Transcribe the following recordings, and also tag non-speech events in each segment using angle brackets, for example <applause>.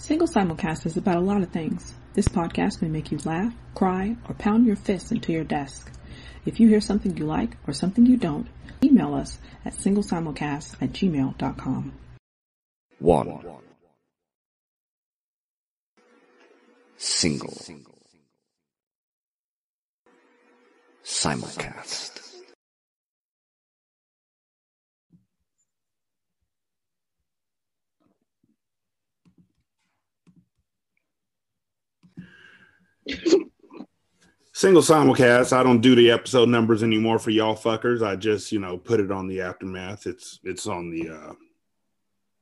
Single Simulcast is about a lot of things. This podcast may make you laugh, cry, or pound your fists into your desk. If you hear something you like or something you don't, email us at singlesimulcast at gmail.com. One. Single. Simulcast. Single simulcast. I don't do the episode numbers anymore for y'all fuckers. I just, you know, put it on the aftermath. It's it's on the uh,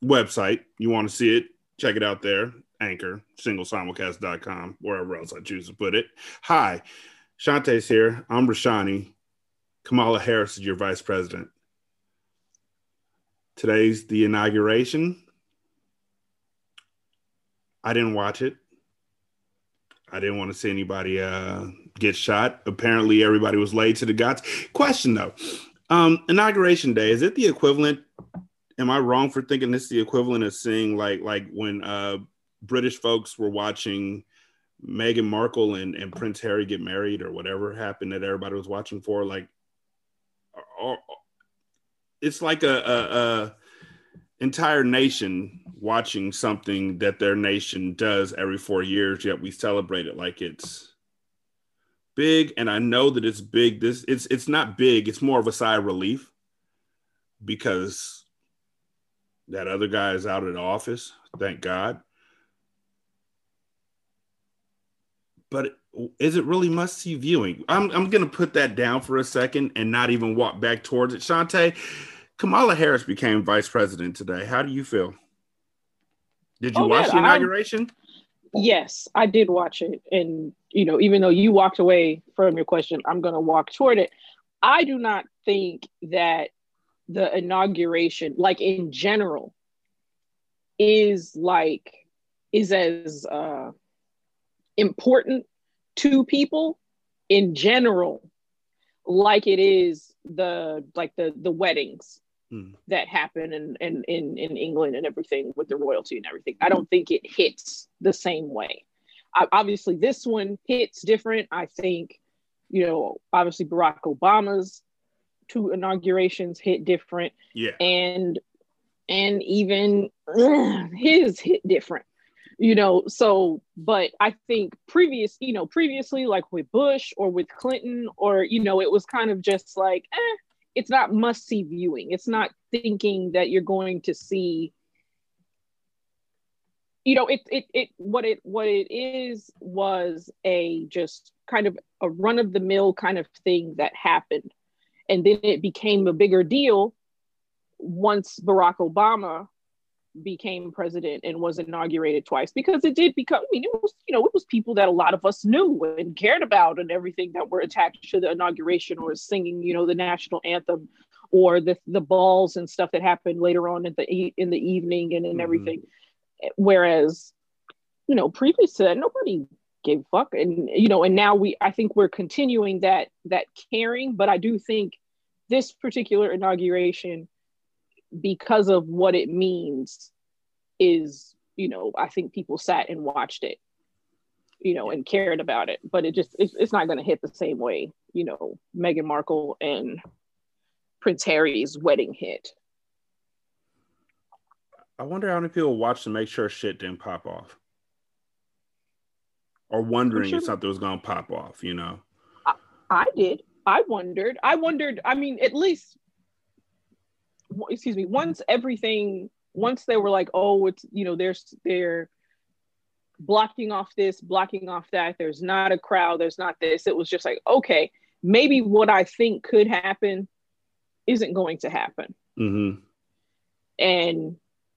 website. You want to see it? Check it out there. Anchor, singlesimulcast.com, wherever else I choose to put it. Hi, Shanta's here. I'm Rashanii. Kamala Harris is your vice president. Today's the inauguration. I didn't watch it. I didn't want to see anybody uh, get shot. Apparently, everybody was laid to the gods. Question though, um, inauguration day is it the equivalent? Am I wrong for thinking this is the equivalent of seeing like like when uh, British folks were watching Meghan Markle and, and Prince Harry get married or whatever happened that everybody was watching for? Like, or, it's like a, a, a entire nation watching something that their nation does every four years, yet we celebrate it like it's big. And I know that it's big. This it's it's not big, it's more of a sigh of relief because that other guy is out of the office, thank God. But is it really must see viewing? I'm, I'm to put that down for a second and not even walk back towards it. Shanta, Kamala Harris became vice president today. How do you feel? Did you Oh, watch man, the I- inauguration? Yes, I did watch it. And, you know, even though you walked away from your question, I'm going to walk toward it. I do not think that the inauguration, like in general, is like, is as uh, important to people in general, like it is the, like the, the weddings Hmm. that happen in, in, in, in England and everything with the royalty and everything. I don't think it hits the same way. I, obviously, this one hits different. I think, you know, obviously Barack Obama's two inaugurations hit different, Yeah. and and even ugh, his hit different. You know, so but I think previous, you know, previously like with Bush or with Clinton, or you know, it was kind of just like, eh, it's not must see viewing. It's not thinking that you're going to see you know it it it what it what it is was a just kind of a run of the mill kind of thing that happened and then it became a bigger deal once Barack Obama became president and was inaugurated twice because it did become I mean it was you know it was people that a lot of us knew and cared about and everything that were attached to the inauguration or singing you know the national anthem or the the balls and stuff that happened later on in the in the evening and, and Mhm. everything. Whereas you know previous to that nobody gave a fuck. And you know and now we i think we're continuing that that caring. But i do think this particular inauguration because of what it means is you know i think people sat and watched it you know and cared about it but it just it's, it's not going to hit the same way you know Meghan Markle and Prince Harry's wedding hit I wonder how many people watched to make sure shit didn't pop off. Or wondering sure- if something was gonna pop off, you know. I did. I wondered. I wondered. I mean, at least, excuse me. Once everything, once they were like, oh, it's you know, there's they're blocking off this, blocking off that. There's not a crowd. There's not this. It was just like, okay, maybe what I think could happen isn't going to happen, Mm-hmm. and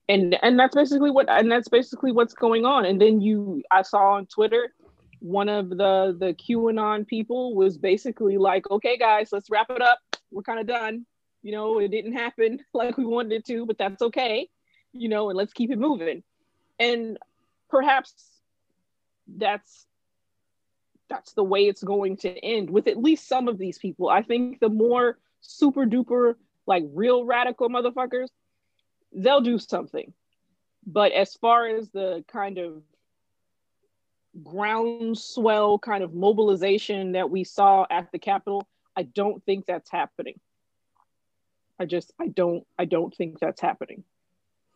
and and that's basically what and that's basically what's going on. And then you, I saw on Twitter one of the the QAnon people was basically like, "Okay, guys, let's wrap it up. We're kind of done. You know, it didn't happen <laughs> like we wanted it to, but that's okay. You know, and let's keep it moving." And perhaps that's that's the way it's going to end with at least some of these people. I think the more super duper like real radical motherfuckers, they'll do something. But as far as the kind of groundswell kind of mobilization that we saw at the Capitol, I don't think that's happening. I just I don't I don't think that's happening.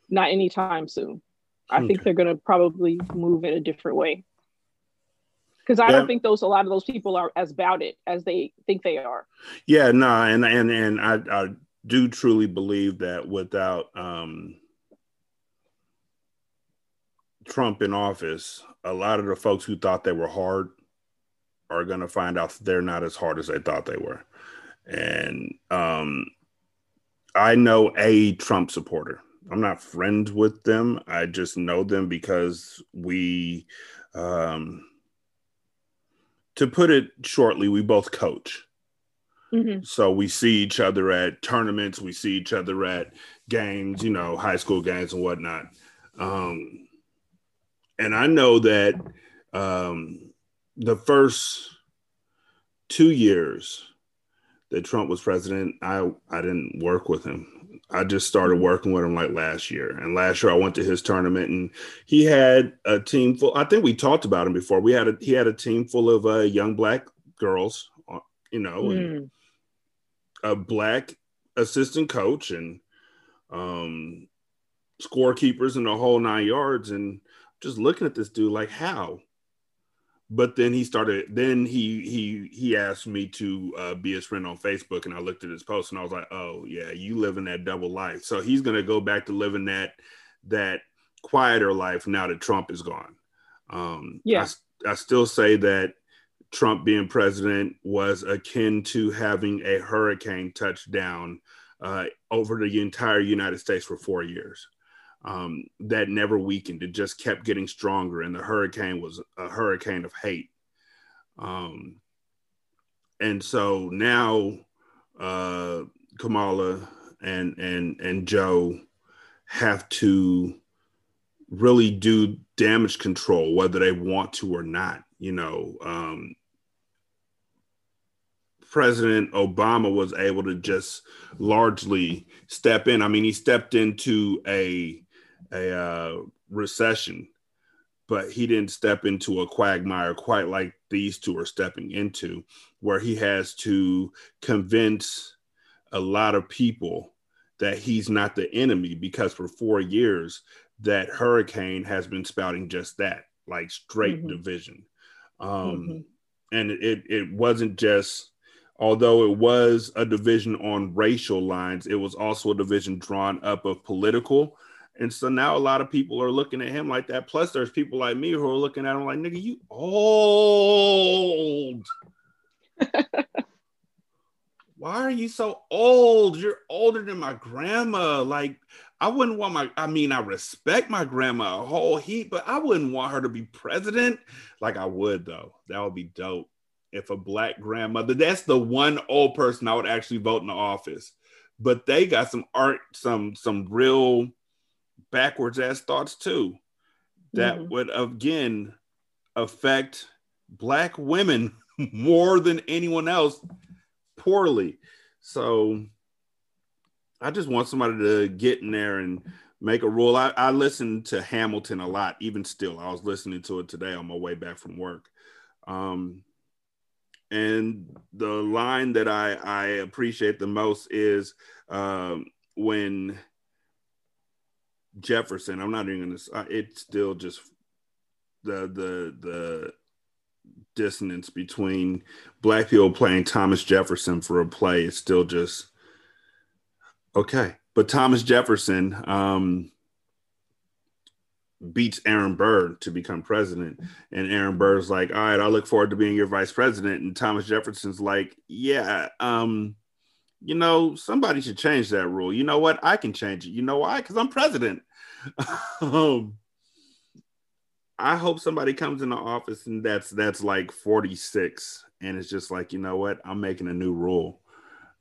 Not anytime soon. I okay. think they're going to probably move in a different way. Because I yeah. don't think those a lot of those people are as about it as they think they are. Yeah, no, and and and I, I do truly believe that without um, Trump in office, a lot of the folks who thought they were hard are going to find out they're not as hard as they thought they were. And um, I know a Trump supporter. I'm not friends with them. I just know them because we, um, to put it shortly, we both coach. Mm-hmm. So we see each other at tournaments, we see each other at games, you know, high school games and whatnot. Um, and I know that um, the first two years that Trump was president, I I didn't work with him. I just started working with him like last year. And last year I went to his tournament and he had a team full. I think we talked about him before. We had a he had a team full of uh, young black girls, uh, you know, mm. and hmm. a black assistant coach and um scorekeepers and the whole nine yards. And just looking at this dude like how but then he started then he he he asked me to uh, be his friend on facebook and i looked at his post and i was like oh yeah you live in that double life. So he's going to go back to living that that quieter life now that trump is gone. Um yeah. I, I still say that trump being president was akin to having a hurricane touch down uh, over the entire united states for four years um, that never weakened. It just kept getting stronger, and the hurricane was a hurricane of hate. Um, and so now uh, Kamala and and and Joe have to really do damage control, whether they want to or not. You know, um, President Obama was able to just largely step in. I mean, he stepped into a a uh, recession, but he didn't step into a quagmire quite like these two are stepping into, where he has to convince a lot of people that he's not the enemy because for four years that hurricane has been spouting just that like straight mm-hmm. division um mm-hmm. and it it wasn't just although it was a division on racial lines it was also a division drawn up of political and so now a lot of people are looking at him like that. Plus, there's people like me who are looking at him like, nigga, you old. <laughs> Why are you so old? You're older than my grandma. Like, I wouldn't want my, I mean, I respect my grandma a whole heap, but I wouldn't want her to be president. Like, I would, though. That would be dope. If a black grandmother, that's the one old person I would actually vote in the office. But they got some art, some, some real backwards ass thoughts too that mm-hmm. would again affect black women <laughs> more than anyone else poorly. So i just want somebody to get in there and make a rule. I, I listen to hamilton a lot even still. I was listening to it today on my way back from work. Um, and the line that i i appreciate the most is um, when Jefferson. I'm not even gonna. It's still just the the the dissonance between black people playing Thomas Jefferson for a play is still just okay. But Thomas Jefferson um, beats Aaron Burr to become president, and Aaron Burr's like, "All right, I look forward to being your vice president," and Thomas Jefferson's like, "Yeah." Um, you know, somebody should change that rule. You know what? I can change it. You know why? Because I'm president. <laughs> um, I hope somebody comes in the office and that's that's like 46 and it's just like, you know what? I'm making a new rule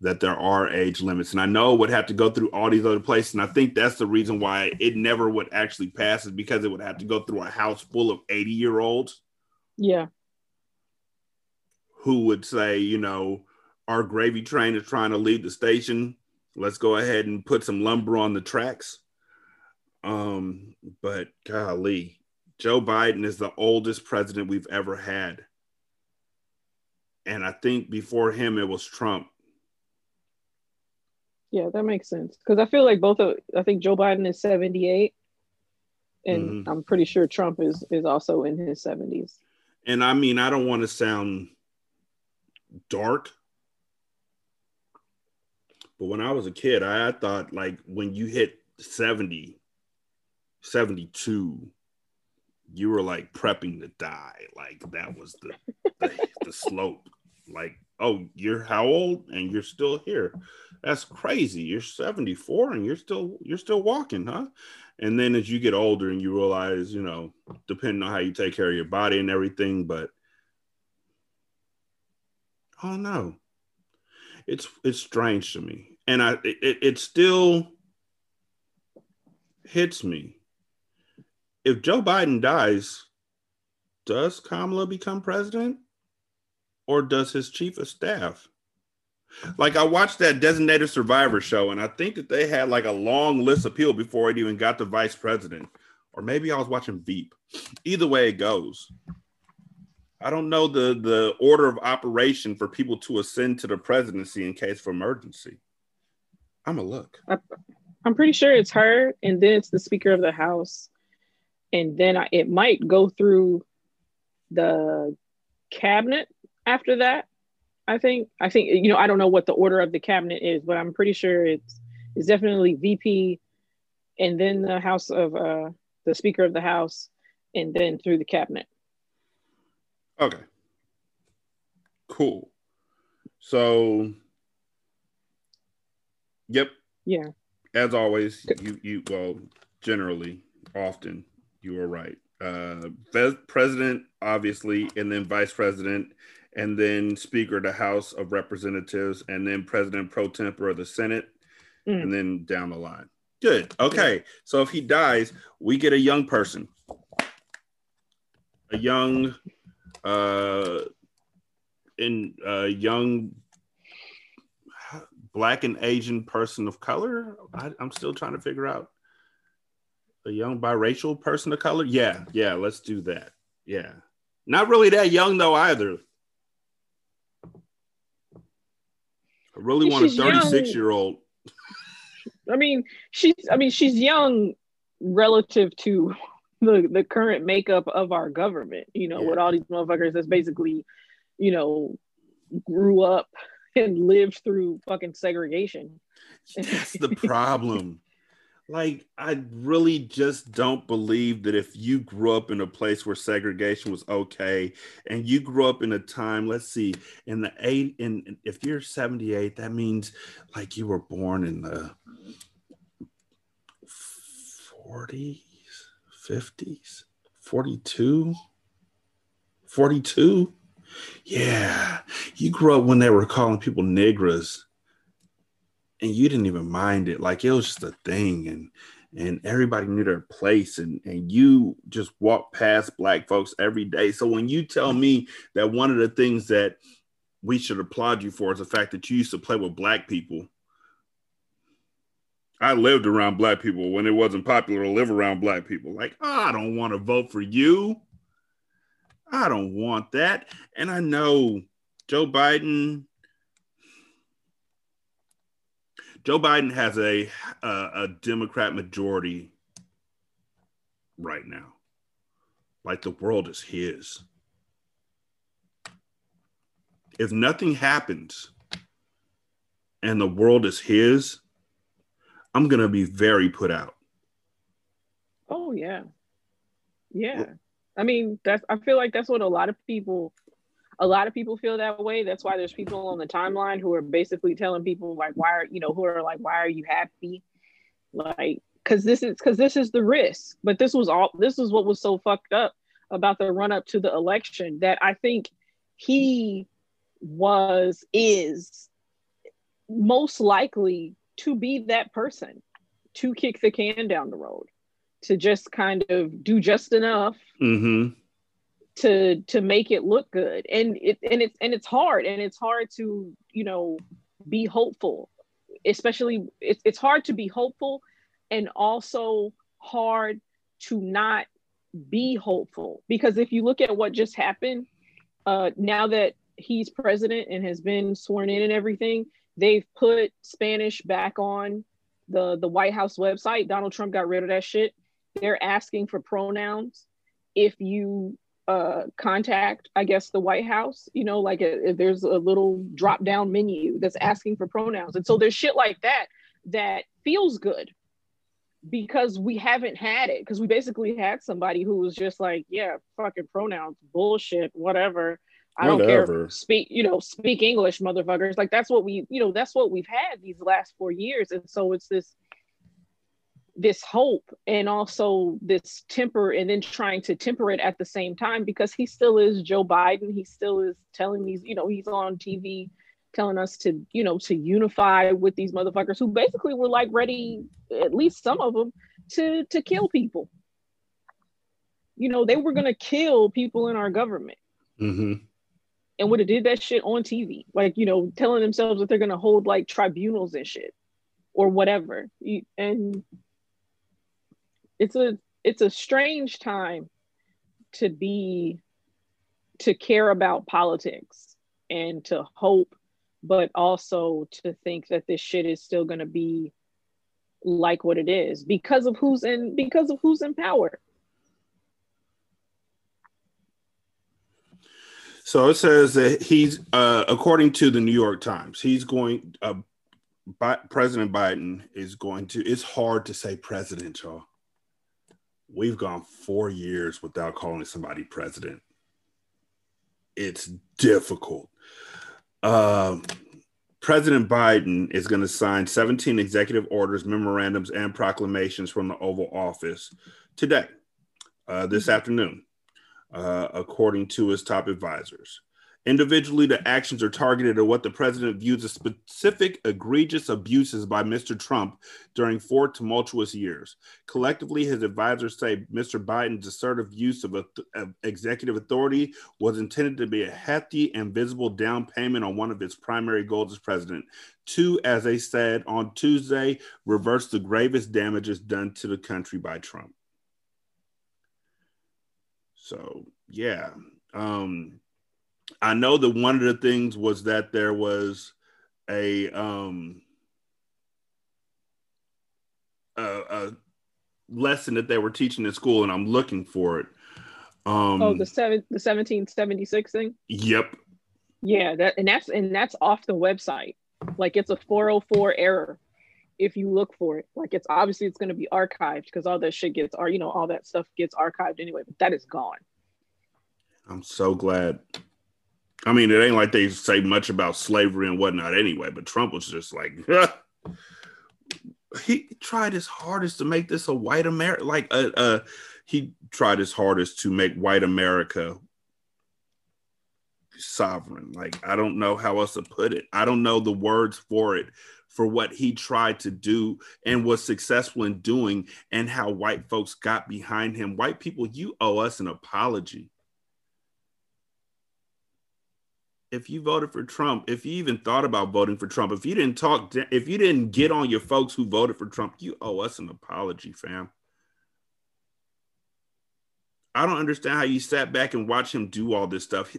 that there are age limits. And I know it would have to go through all these other places. And I think that's the reason why it never would actually pass is because it would have to go through a house full of 80 year olds. Yeah. Who would say, you know, our gravy train is trying to leave the station. Let's go ahead and put some lumber on the tracks. Um, but golly, Joe Biden is the oldest president we've ever had. And I think before him it was Trump. Yeah, that makes sense. Because I feel like both of I think Joe Biden is 78 and mm-hmm. I'm pretty sure Trump is is also in his 70s. And I mean, I don't want to sound dark, but when I was a kid, I, thought like when you hit 70, 72, you were like prepping to die. Like that was the the, the slope. Like, oh, you're how old and you're still here. That's crazy. You're 74 and you're still you're still walking, huh? And then as you get older and you realize, you know, depending on how you take care of your body and everything, but oh no. It's it's strange to me. And I it, it still hits me. If Joe Biden dies, does Kamala become president? Or does his chief of staff? Like I watched that designated survivor show, and I think that they had like a long list of people before it even got to vice president. Or maybe I was watching Veep. Either way it goes. I don't know the the order of operation for people to ascend to the presidency in case of emergency. I'm a look. I'm pretty sure it's her, and then it's the Speaker of the House, and then I, it might go through the cabinet after that. I think I think you know I don't know what the order of the cabinet is, but I'm pretty sure it's it's definitely VP, and then the House of uh, the Speaker of the House, and then through the cabinet. Okay. Cool. So. Yep. Yeah. As always, you you well generally often you are right. Uh, president obviously, and then vice president, and then Speaker of the House of Representatives, and then President pro tempore of the Senate, mm. and then down the line. Good. Okay. So if he dies, we get a young person, a young, uh, in a young black and Asian person of color. I, I'm still trying to figure out a young biracial person of color. Yeah, yeah. Let's do that. Yeah. Not really that young though either. I really want a 36 year old. I mean, she's I mean, she's young relative to the the current makeup of our government, you know, yeah. with all these motherfuckers that's basically, you know, grew up and lived through fucking segregation. That's the <laughs> problem like I really just don't believe that if you grew up in a place where segregation was okay and you grew up in a time, let's see, in the eight in if you're 78, that means like you were born in the 40s, 50s, 42, 42. Yeah, you grew up when they were calling people niggas and you didn't even mind it. Like it was just a thing, and and everybody knew their place, and and you just walked past black folks every day. So when you tell me that one of the things that we should applaud you for is the fact that you used to play with black people. I lived around black people when it wasn't popular to live around black people. Like, oh, I don't want to vote for you. I don't want that. And I know Joe Biden Joe Biden has a, a, a Democrat majority right now. Like the world is his. If nothing happens and the world is his, I'm going to be very put out. Oh, yeah. Yeah. I mean, that's, I feel like that's what a lot of people a lot of people feel that way. That's why there's people on the timeline who are basically telling people like, why are you know, who are like, why are you happy? Like, because this is because this is the risk. But this was all this is what was so fucked up about the run up to the election that I think he was is most likely to be that person to kick the can down the road to just kind of do just enough mm-hmm. to to make it look good. And it and it's and it's hard and it's hard to you know be hopeful especially it's, it's hard to be hopeful and also hard to not be hopeful. Because if you look at what just happened, uh, now that he's president and has been sworn in and everything, they've put Spanish back on the the White House website. Donald Trump got rid of that shit. They're asking for pronouns if you uh, contact, I guess, the White House. You know, like a, there's a little drop down menu that's asking for pronouns, and so there's shit like that that feels good because we haven't had it because we basically had somebody who was just like yeah fucking pronouns bullshit whatever i don't care speak you know speak english motherfuckers like that's what we you know that's what we've had these last four years and so it's this this hope and also this temper and then trying to temper it at the same time because he still is joe biden he still is telling these you know he's on tv telling us to, you know, to unify with these motherfuckers who basically were like ready, at least some of them, to to kill people. You know, they were gonna kill people in our government. Mm-hmm. And would have did that shit on TV, like you know, telling themselves that they're gonna hold like tribunals and shit, or whatever. And it's a it's a strange time to be to care about politics and to hope but also to think that this shit is still to be like what it is because of who's in because of who's in power so it says that he's uh, according to the new york times he's going uh, Bi- president biden is going to it's hard to say president y'all. We've gone four years without calling somebody president. It's difficult. Uh, President Biden is going to sign 17 executive orders, memorandums, and proclamations from the Oval Office today, uh, this afternoon, uh, according to his top advisors. Individually, the actions are targeted at what the president views as specific egregious abuses by Mr. Trump during four tumultuous years. Collectively, his advisors say Mr. Biden's assertive use of, a, of executive authority was intended to be a hefty and visible down payment on one of his primary goals as president. To, as they said on Tuesday, reverse the gravest damages done to the country by Trump. So, yeah. Um, I know that one of the things was that there was a um a, a lesson that they were teaching in school, and I'm looking for it. Um, oh, the seven the 1776 thing. Yep. Yeah, that and that's and that's off the website. Like it's a 404 error if you look for it. Like it's obviously it's going to be archived because all that shit gets or you know all that stuff gets archived anyway. But that is gone. I'm so glad I mean, it ain't like they say much about slavery and whatnot anyway, but Trump was just like, <laughs> he tried his hardest to make this a white America, like, uh, uh, he tried his hardest to make white America sovereign. Like, I don't know how else to put it. I don't know the words for it for what he tried to do and was successful in doing and how white folks got behind him. White people, you owe us an apology if you voted for Trump, if you even thought about voting for Trump, if you didn't talk, if you didn't get on your folks who voted for Trump, you owe us an apology, fam. I don't understand how you sat back and watched him do all this stuff.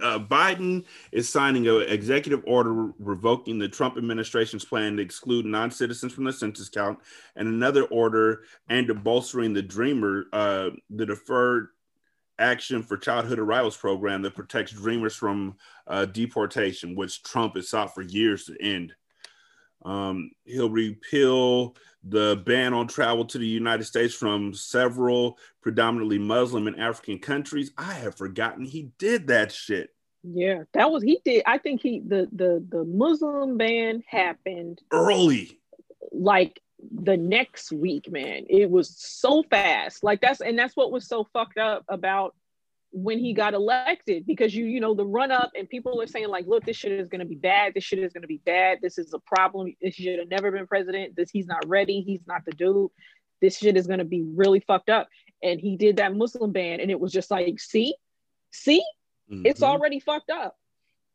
Uh, Biden is signing an executive order revoking the Trump administration's plan to exclude non citizens from the census count, and another order aimed at bolstering the Dreamer, uh, the deferred Action for Childhood Arrivals program that protects dreamers from uh, deportation, which Trump has sought for years to end. Um, he'll repeal the ban on travel to the United States from several predominantly Muslim and African countries. I have forgotten he did that shit. Yeah, that was he did. I think he the the the Muslim ban happened early, like the next week, man. It was so fast. Like that's and that's what was so fucked up about when he got elected because you you know the run up and people are saying like look this shit is going to be bad this shit is going to be bad this is a problem this should have never been president this he's not ready he's not the dude this shit is going to be really fucked up. And he did that muslim ban and it was just like see see mm-hmm. it's already fucked up.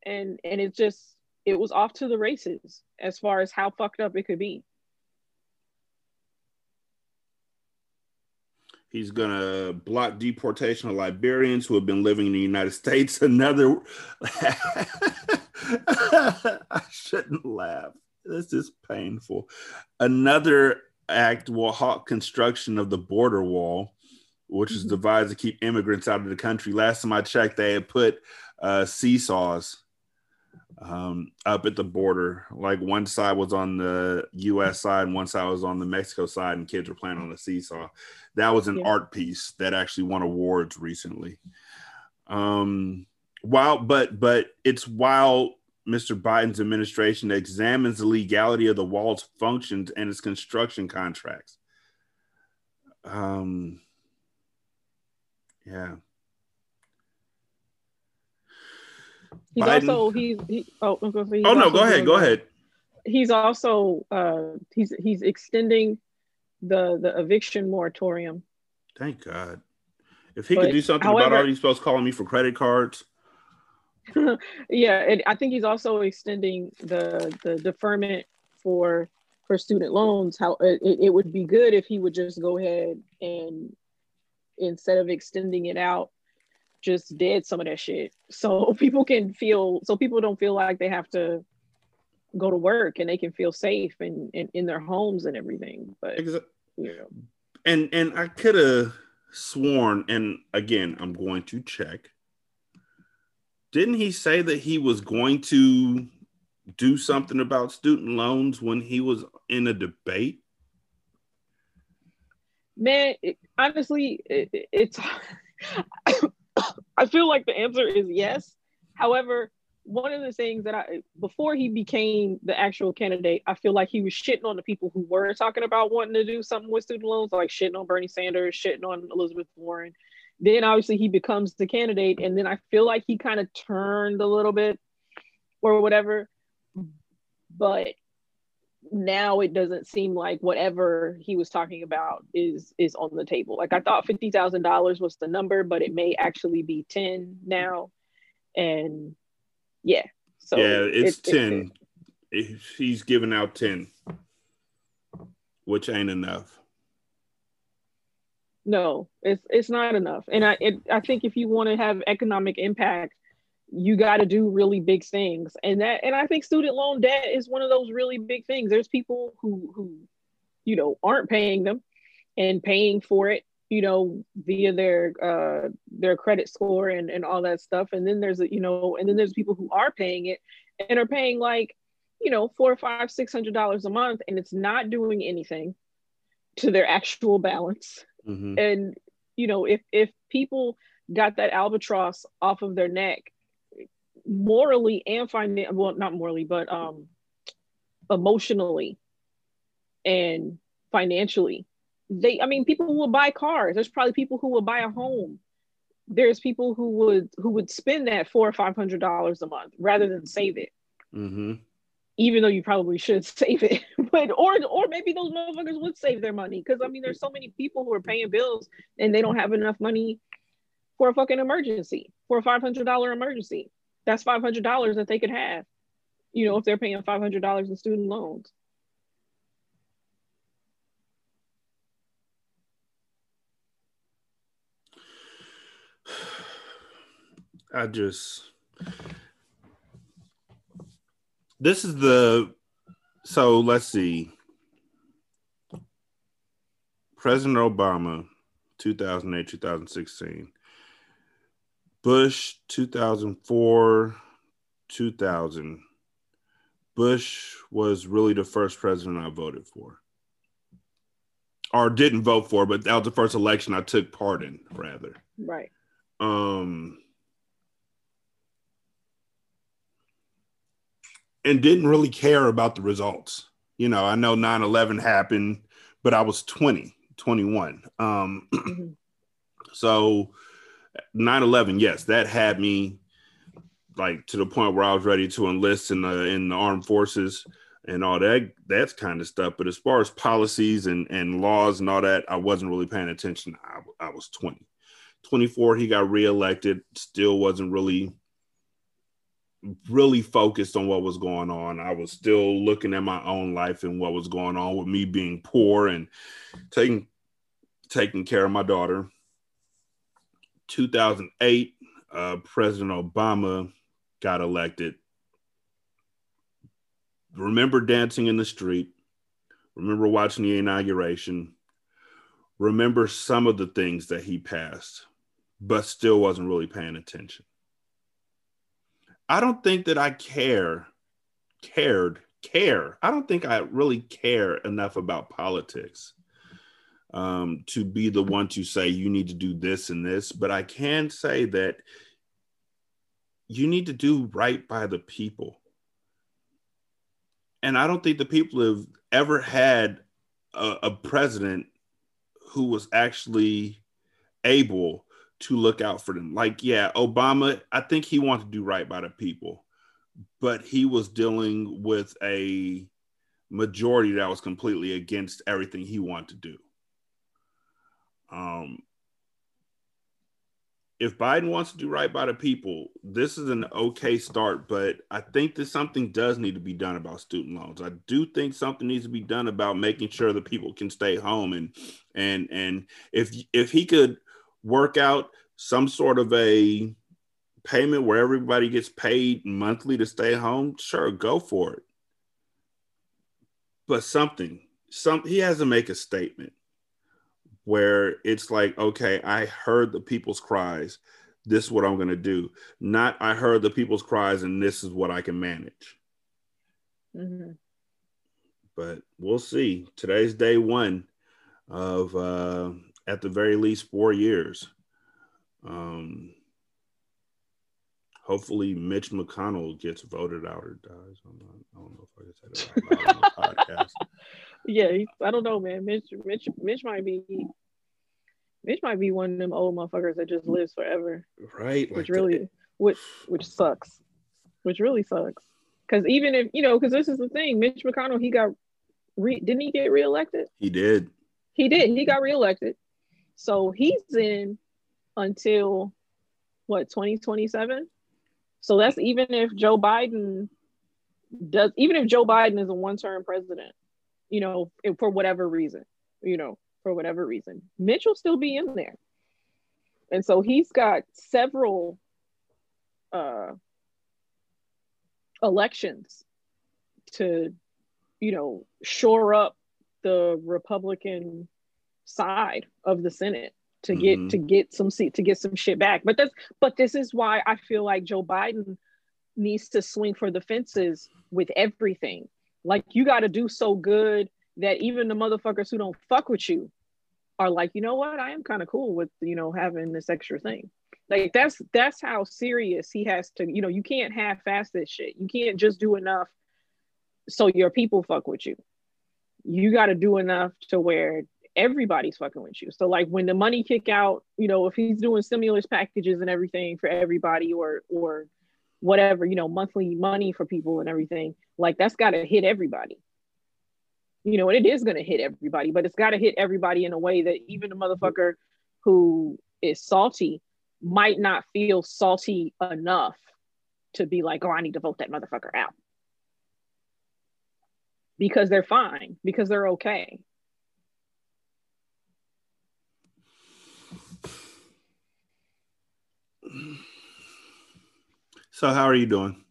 And and it just it was off to the races as far as how fucked up it could be He's going to block deportation of Liberians who have been living in the United States. <laughs> Another, <laughs> I shouldn't laugh. This is painful. Another act will halt construction of the border wall, which is Mhm. devised to keep immigrants out of the country. Last time I checked, they had put uh, seesaws um, up at the border. Like one side was on the U.S. side, and one side was on the Mexico side, and kids were playing on the seesaw. That was an Yeah. art piece that actually won awards recently. Um, while, but but it's while Mr. Biden's administration examines the legality of the wall's functions and its construction contracts. Um, yeah. He's Biden- also he's he, oh I'm gonna say he's Oh no, go ahead, go that. ahead. He's also uh he's he's extending the the eviction moratorium. Thank God. If he But, could do something about however- all these folks calling me for credit cards, <laughs> yeah, and I think he's also extending the the deferment for for student loans. How it, it would be good if he would just go ahead and instead of extending it out, just did some of that shit, so <laughs> people can feel so people don't feel like they have to go to work and they can feel safe and in, in their homes and everything. But you know, and and I could have sworn, and again, I'm going to check. Didn't he say that he was going to do something about student loans when he was in a debate? man it, honestly it, it- it's <laughs> i feel like the answer is yes. However one of the things that i before he became the actual candidate i feel like he was shitting on the people who were talking about wanting to do something with student loans like shitting on bernie sanders shitting on elizabeth warren. Then obviously he becomes the candidate and then i feel like he kind of turned a little bit or whatever. But now it doesn't seem like whatever he was talking about is is on the table. Like I thought fifty thousand dollars was the number, but it may actually be ten now. And yeah, so yeah, it's it- it- ten. He's giving out ten, which ain't enough. no, it's it's not enough. And I it, I think if you want to have economic impact, you got to do really big things. And that and I think student loan debt is one of those really big things. There's people who who you know aren't paying them and paying for it you know via their uh their credit score and and all that stuff and then there's a you know and then there's people who are paying it and are paying like you know four or five six hundred dollars a month and it's not doing anything to their actual balance Mhm. and you know if if people got that albatross off of their neck morally and finan- well not morally but um emotionally and financially they i mean people will buy cars. There's probably people who will buy a home. There's people who would who would spend that four or five hundred dollars a month rather than save it. Mhm. even though you probably should <laughs> save it. But or or maybe those motherfuckers would save their money because i mean there's so many people who are paying bills and they don't have enough money for a fucking emergency for a $500 emergency that's $500 that they could have you know if they're paying $500 in student loans I just this is the so let's see. President Obama, 2008, 2016. Bush, 2004, 2000. Bush was really the first president I voted for. Or didn't vote for, but that was the first election I took part in, rather right um and didn't really care about the results you know i know 9-11 happened but i was 20 21 um Mhm. <clears throat> so 9-11 yes that had me like to the point where i was ready to enlist in the in the armed forces and all that that's kind of stuff. But as far as policies and and laws and all that i wasn't really paying attention. I, I was 20 24 he got reelected still wasn't really really focused on what was going on. I was still looking at my own life and what was going on with me being poor and taking taking care of my daughter. 2008, uh, President Obama got elected. Remember dancing in the street. Remember watching the inauguration. Remember some of the things that he passed, but still wasn't really paying attention. I don't think that I care, cared, care. I don't think I really care enough about politics um, to be the one to say you need to do this and this, but I can say that you need to do right by the people. And I don't think the people have ever had a, a president who was actually able to look out for them. Like, yeah, Obama, I think he wanted to do right by the people, but he was dealing with a majority that was completely against everything he wanted to do. Um, if Biden wants to do right by the people, this is an okay start, but I think that something does need to be done about student loans. I do think something needs to be done about making sure that people can stay home and and and if if he could work out some sort of a payment where everybody gets paid monthly to stay home, sure, go for it. But something, some he has to make a statement where it's like, okay, I heard the people's cries. This is what I'm going to do. Not I heard the people's cries and this is what I can manage. Mm-hmm. But we'll see. Today's day one of, uh, at the very least, four years. Um, hopefully, Mitch McConnell gets voted out or dies. Not, i don't know if I can say that on the <laughs> podcast. Yeah, I don't know, man. Mitch, Mitch, Mitch might be Mitch might be one of them old motherfuckers that just lives forever. Right. Which like really, that. which which sucks. Which really sucks. Because even if you know, because this is the thing, Mitch McConnell, he got, re- didn't he get reelected? He did. He did. He got reelected. So he's in until what 2027. So that's even if Joe Biden does, even if Joe Biden is a one-term president, you know, for whatever reason, you know, for whatever reason, Mitch will still be in there. And so he's got several uh, elections to, you know, shore up the Republican side of the Senate to get mm-hmm. to get some seat to get some shit back. But that's but this is why I feel like Joe Biden needs to swing for the fences with everything. Like you got to do so good that even the motherfuckers who don't fuck with you are like, you know what, I am kind of cool with you know having this extra thing. Like that's that's how serious he has to. You know, you can't half-ass this shit. You can't just do enough so your people fuck with you. You got to do enough to where everybody's fucking with you. So like when the money kick out, you know, if he's doing stimulus packages and everything for everybody or or whatever, you know, monthly money for people and everything, like that's got to hit everybody you know, and it is going to hit everybody, but it's got to hit everybody in a way that even the motherfucker who is salty might not feel salty enough to be like, oh, I need to vote that motherfucker out. Because they're fine, because they're okay. So, how are you doing?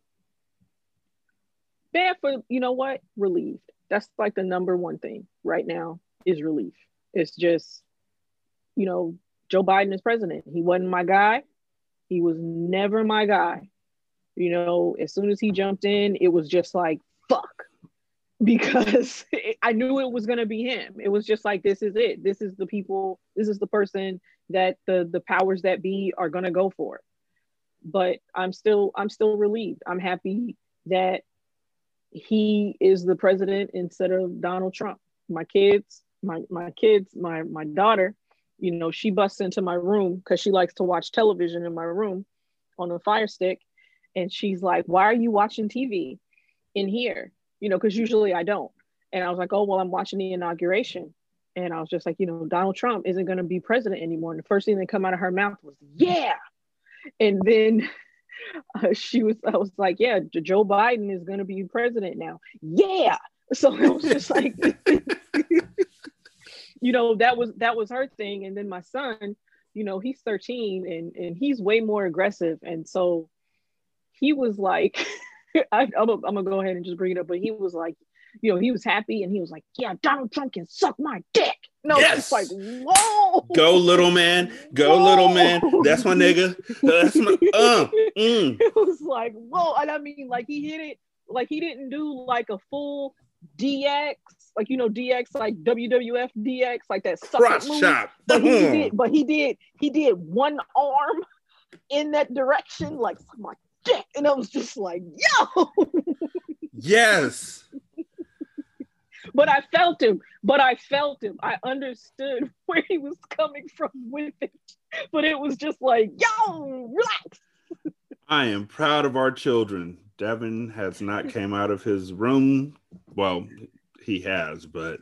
Bad for, you know what? Relieved that's like the number one thing right now is relief. It's just, you know, Joe Biden is president. He wasn't my guy. He was never my guy. You know, as soon as he jumped in, it was just like, fuck. <laughs> Because <laughs> I knew it was gonna be him. It was just like, this is it. This is the people, this is the person that the the powers that be are gonna go for. But I'm still, I'm still relieved. I'm happy that he is the president instead of Donald Trump. My kids, my my kids, my my daughter, you know, she busts into my room because she likes to watch television in my room on a fire stick. And she's like, Why are you watching TV in here? You know, because usually I don't. And I was like, Oh, well, I'm watching the inauguration. And I was just like, you know, Donald Trump isn't going to be president anymore. And the first thing that come out of her mouth was, Yeah. And then uh, she was, I was like, yeah, Joe Biden is going to be president now. Yeah. So I was just <laughs> like, <laughs> you know, that was that was her thing. And then my son, you know, he's 13 and and he's way more aggressive. And so he was like, <laughs> I, am gonna go ahead and just bring it up, but he was like, you know, he was happy and he was like, yeah, Donald Trump can suck my dick. No, yes. it's like, whoa. Go little man. Go whoa. little man. That's my nigga. That's my <laughs> uh, mm. It was like, whoa. And I mean, like he hit it, like he didn't do like a full DX, like you know, DX like WWF DX, like that cross chop. But he did, but he did, he did one arm in that direction, like my dick, and I was just like, yo. yes. But I felt him. But I felt him. I understood <laughs> where he was coming from with it. But it was just like, yo, relax. I am proud of our children. Devin has not <laughs> came out of his room. Well, he has, but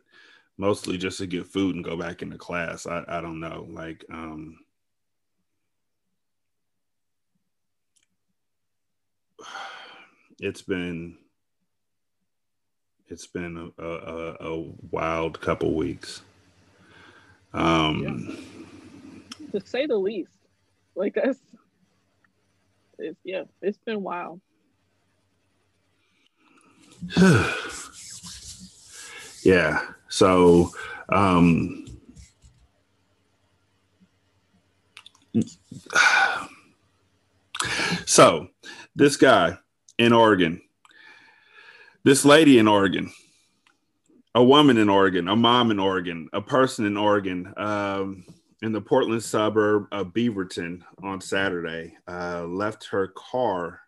mostly just to get food and go back into class. I, I don't know. Like, um, <sighs> it's been it's been a, a, a wild couple weeks. Um, yeah. to say the least, like that's, it's yeah, it's been wild. <sighs> yeah. So, um, <sighs> so this guy in Oregon this lady in Oregon, a woman in Oregon, a mom in Oregon, a person in Oregon, um, in the Portland suburb of Beaverton on Saturday, uh, left her car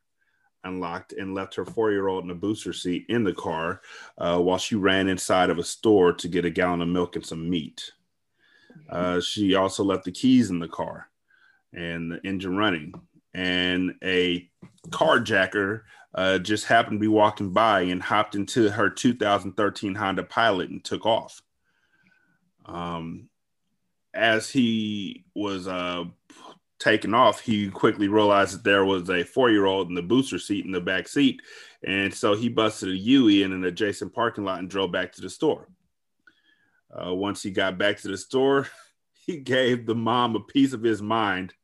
unlocked and left her four year old in a booster seat in the car uh, while she ran inside of a store to get a gallon of milk and some meat. Uh, she also left the keys in the car and the engine running. And a carjacker uh, just happened to be walking by and hopped into her 2013 Honda Pilot and took off. Um, as he was uh, taking off, he quickly realized that there was a four year old in the booster seat in the back seat. And so he busted a Yui in an adjacent parking lot and drove back to the store. Uh, once he got back to the store, <laughs> he gave the mom a piece of his mind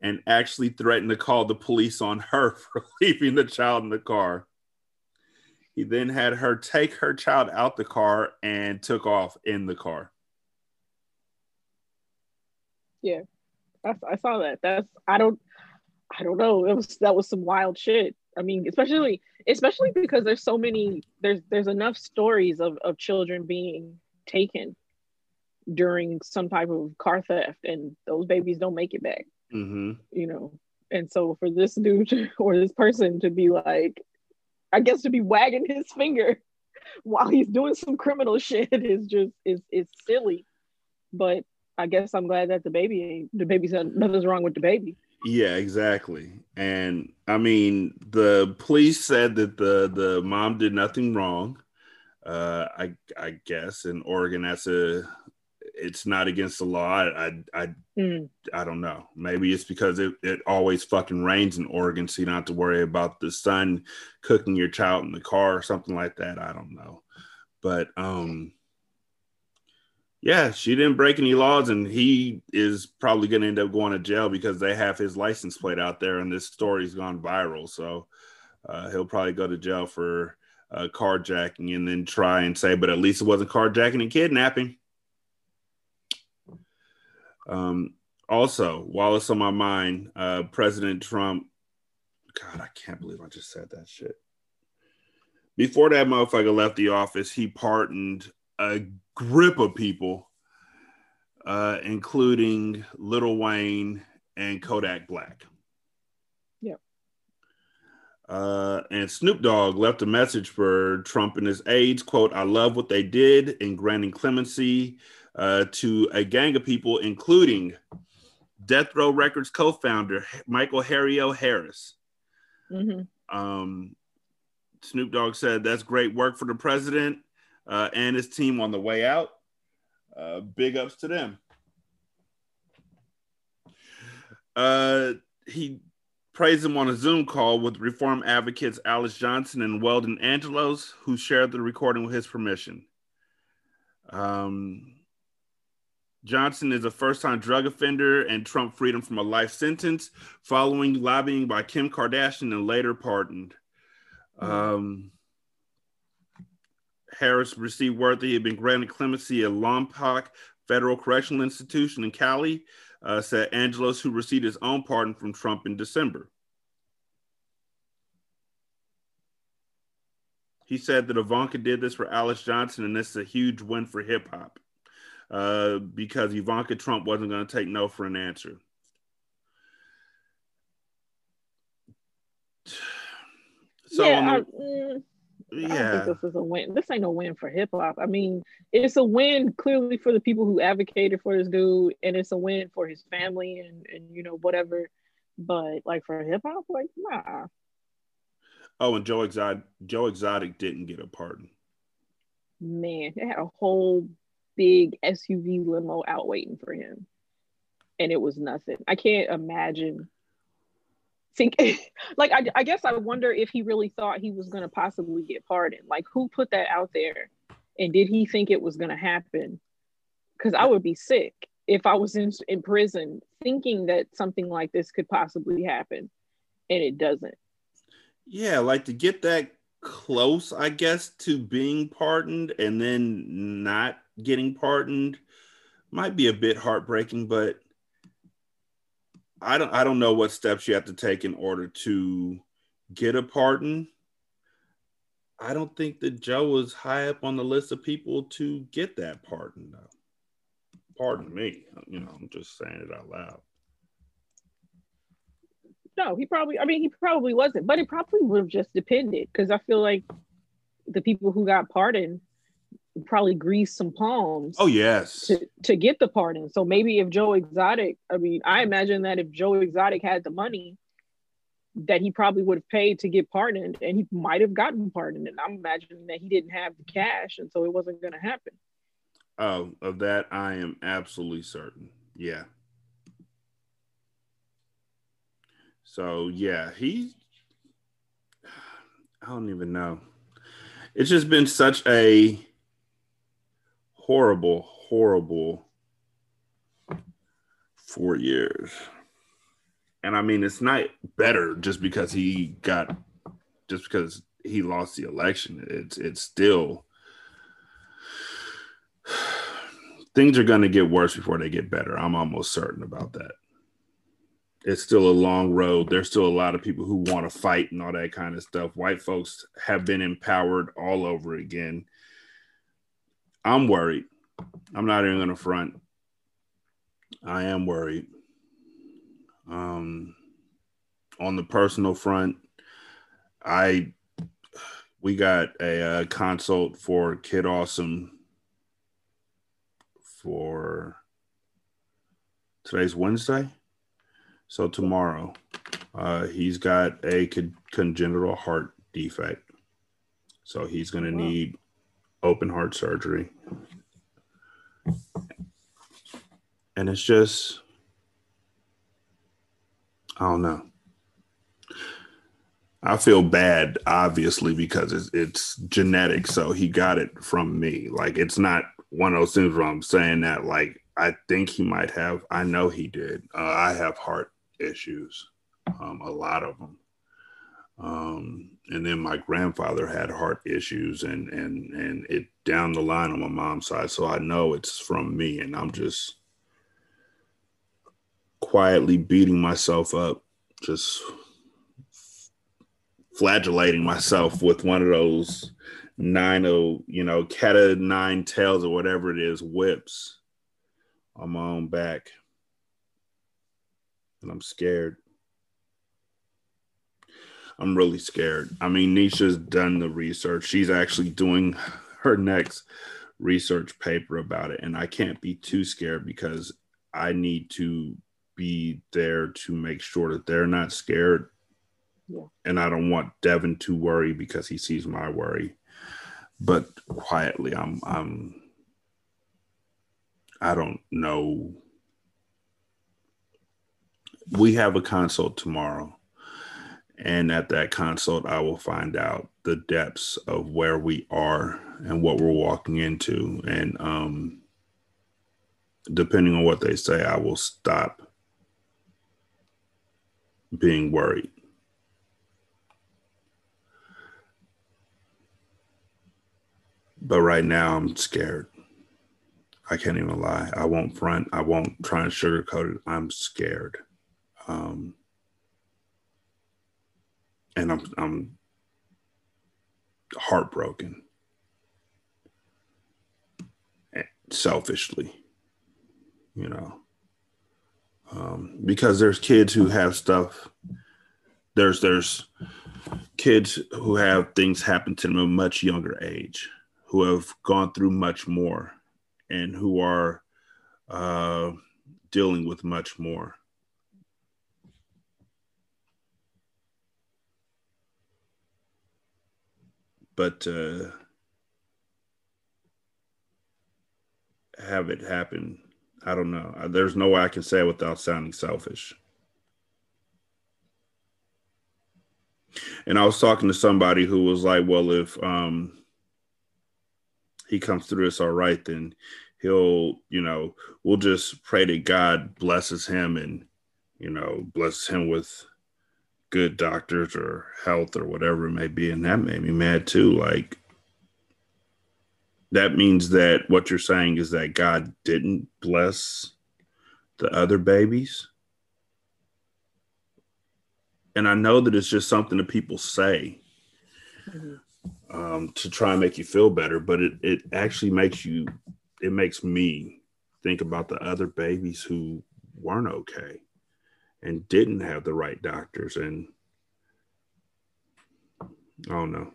and actually threatened to call the police on her <laughs> for leaving the child in the car. He then had her take her child out the car and took off in the car. Yeah, I, I saw that. That's I don't I don't know. It was that was some wild shit. I mean, especially especially because there's so many there's there's enough stories of of children being taken during some type of car theft, and those babies don't make it back. Mm-hmm. You know, and so for this dude to, <laughs> or this person to be like, I guess to be wagging his finger <laughs> while he's doing some criminal <laughs> shit is just is is silly. But I guess I'm glad that the baby ain't the baby said nothing's wrong with the baby. Yeah, exactly. And I mean, the police said that the the mom did nothing wrong. Uh, I I guess in Oregon that's a it's not against the law. I I I, mm. I don't know. Maybe it's because it, it always fucking rains in Oregon, so you don't have to worry about the sun cooking your child in the car or something like that. I don't know. But um yeah, she didn't break any laws, and he is probably going to end up going to jail because they have his license plate out there, and this story's gone viral. So uh, he'll probably go to jail for uh, carjacking, and then try and say, but at least it wasn't carjacking and kidnapping. Um, also, while it's on my mind, uh, President Trump, God, I can't believe I just said that shit. Before that motherfucker left the office, he pardoned a grip of people, uh, including Lil Wayne and Kodak Black. Yep. Uh, and Snoop Dogg left a message for Trump and his aides. "Quote: I love what they did in granting clemency uh, to a gang of people, including Death Row Records co-founder Michael Harry O. Harris. Mm-hmm. Um, Snoop Dogg said, "That's great work for the president uh, and his team on the way out. Uh, big ups to them." Uh, he praised him on a Zoom call with reform advocates Alice Johnson and Weldon Angelos, who shared the recording with his permission. Um, Johnson is a first time drug offender, and Trump freed him from a life sentence following lobbying by Kim Kardashian and later pardoned. Um, Harris received word that he had been granted clemency at Lompoc Federal Correctional Institution in Cali, uh, said Angelos, who received his own pardon from Trump in December. He said that Ivanka did this for Alice Johnson, and this is a huge win for hip hop uh, because Ivanka Trump wasn't going to take no for an answer. <sighs> So yeah, the, I, mm, yeah. I think this is a win. This ain't no win for hip hop. I mean, it's a win clearly for the people who advocated for this dude, and it's a win for his family and and you know whatever. But like for hip hop, like nah. Oh, and Joe Exotic, Joe Exotic didn't get a pardon. Man, they had a whole big SUV limo out waiting for him, and it was nothing. I can't imagine. Think <laughs> like I, I guess I wonder if he really thought he was going to possibly get pardoned. Like who put that out there, and did he think it was going to happen? Because I would be sick if I was in in prison thinking that something like this could possibly happen, and it doesn't. Yeah, like to get that close, I guess, to being pardoned and then not getting pardoned might be a bit heartbreaking, but I don't I don't know what steps you have to take in order to get a pardon. I don't think that Joe was high up on the list of people to get that pardon though. Pardon me. You know, I'm just saying it out loud. No, he probably. I mean, he probably wasn't, but it probably would have just depended because I feel like the people who got pardoned probably greased some palms. Oh yes, to, to get the pardon. So maybe if Joe Exotic, I mean, I imagine that if Joe Exotic had the money, that he probably would have paid to get pardoned, and he might have gotten pardoned. And I'm imagining that he didn't have the cash, and so it wasn't going to happen. Oh, of that I am absolutely certain. Yeah. So yeah, he I don't even know. It's just been such a horrible, horrible four years. And I mean it's not better just because he got just because he lost the election. It's it's still <sighs> things are going to get worse before they get better. I'm almost certain about that it's still a long road. There's still a lot of people who want to fight and all that kind of stuff. White folks have been empowered all over again. I'm worried. I'm not even going to front. I am worried. Um, on the personal front, I we got a, a consult for Kid Awesome for today's Wednesday. So tomorrow, uh, he's got a con- congenital heart defect. So he's going to wow. need open heart surgery. And it's just, I don't know. I feel bad, obviously, because it's, it's genetic. So he got it from me. Like, it's not one of those things where I'm saying that, like, I think he might have. I know he did. Uh, I have heart issues, um, a lot of them. Um, and then my grandfather had heart issues and and and it down the line on my mom's side so i know it's from me and i'm just quietly beating myself up just flagellating myself with one of those nine oh you know cat of nine tails or whatever it is whips on my own back and I'm scared. I'm really scared. I mean, Nisha's done the research. She's actually doing her next research paper about it. And I can't be too scared because I need to be there to make sure that they're not scared. Yeah. And I don't want Devin to worry because he sees my worry. But quietly, I'm I'm I don't know we have a consult tomorrow. And at that consult, I will find out the depths of where we are and what we're walking into. And um, depending on what they say, I will stop being worried. But right now, I'm scared. I can't even lie. I won't front. I won't try and sugarcoat it. I'm scared. Um, and I'm I'm heartbroken. Selfishly, you know, um, because there's kids who have stuff. There's there's kids who have things happen to them at a much younger age, who have gone through much more, and who are uh, dealing with much more. But uh, have it happen. I don't know. Uh, there's no way I can say it without sounding selfish. And I was talking to somebody who was like, "Well, if um, he comes through this all right, then he'll, you know, we'll just pray that God blesses him and, you know, blesses him with good doctors or health or whatever it may be. And that made me mad too. Like, that means that what you're saying is that God didn't bless the other babies. And I know that it's just something that people say mm-hmm. um, to try and make you feel better, but it, it actually makes you, it makes me think about the other babies who weren't okay and didn't have the right doctors and I don't know.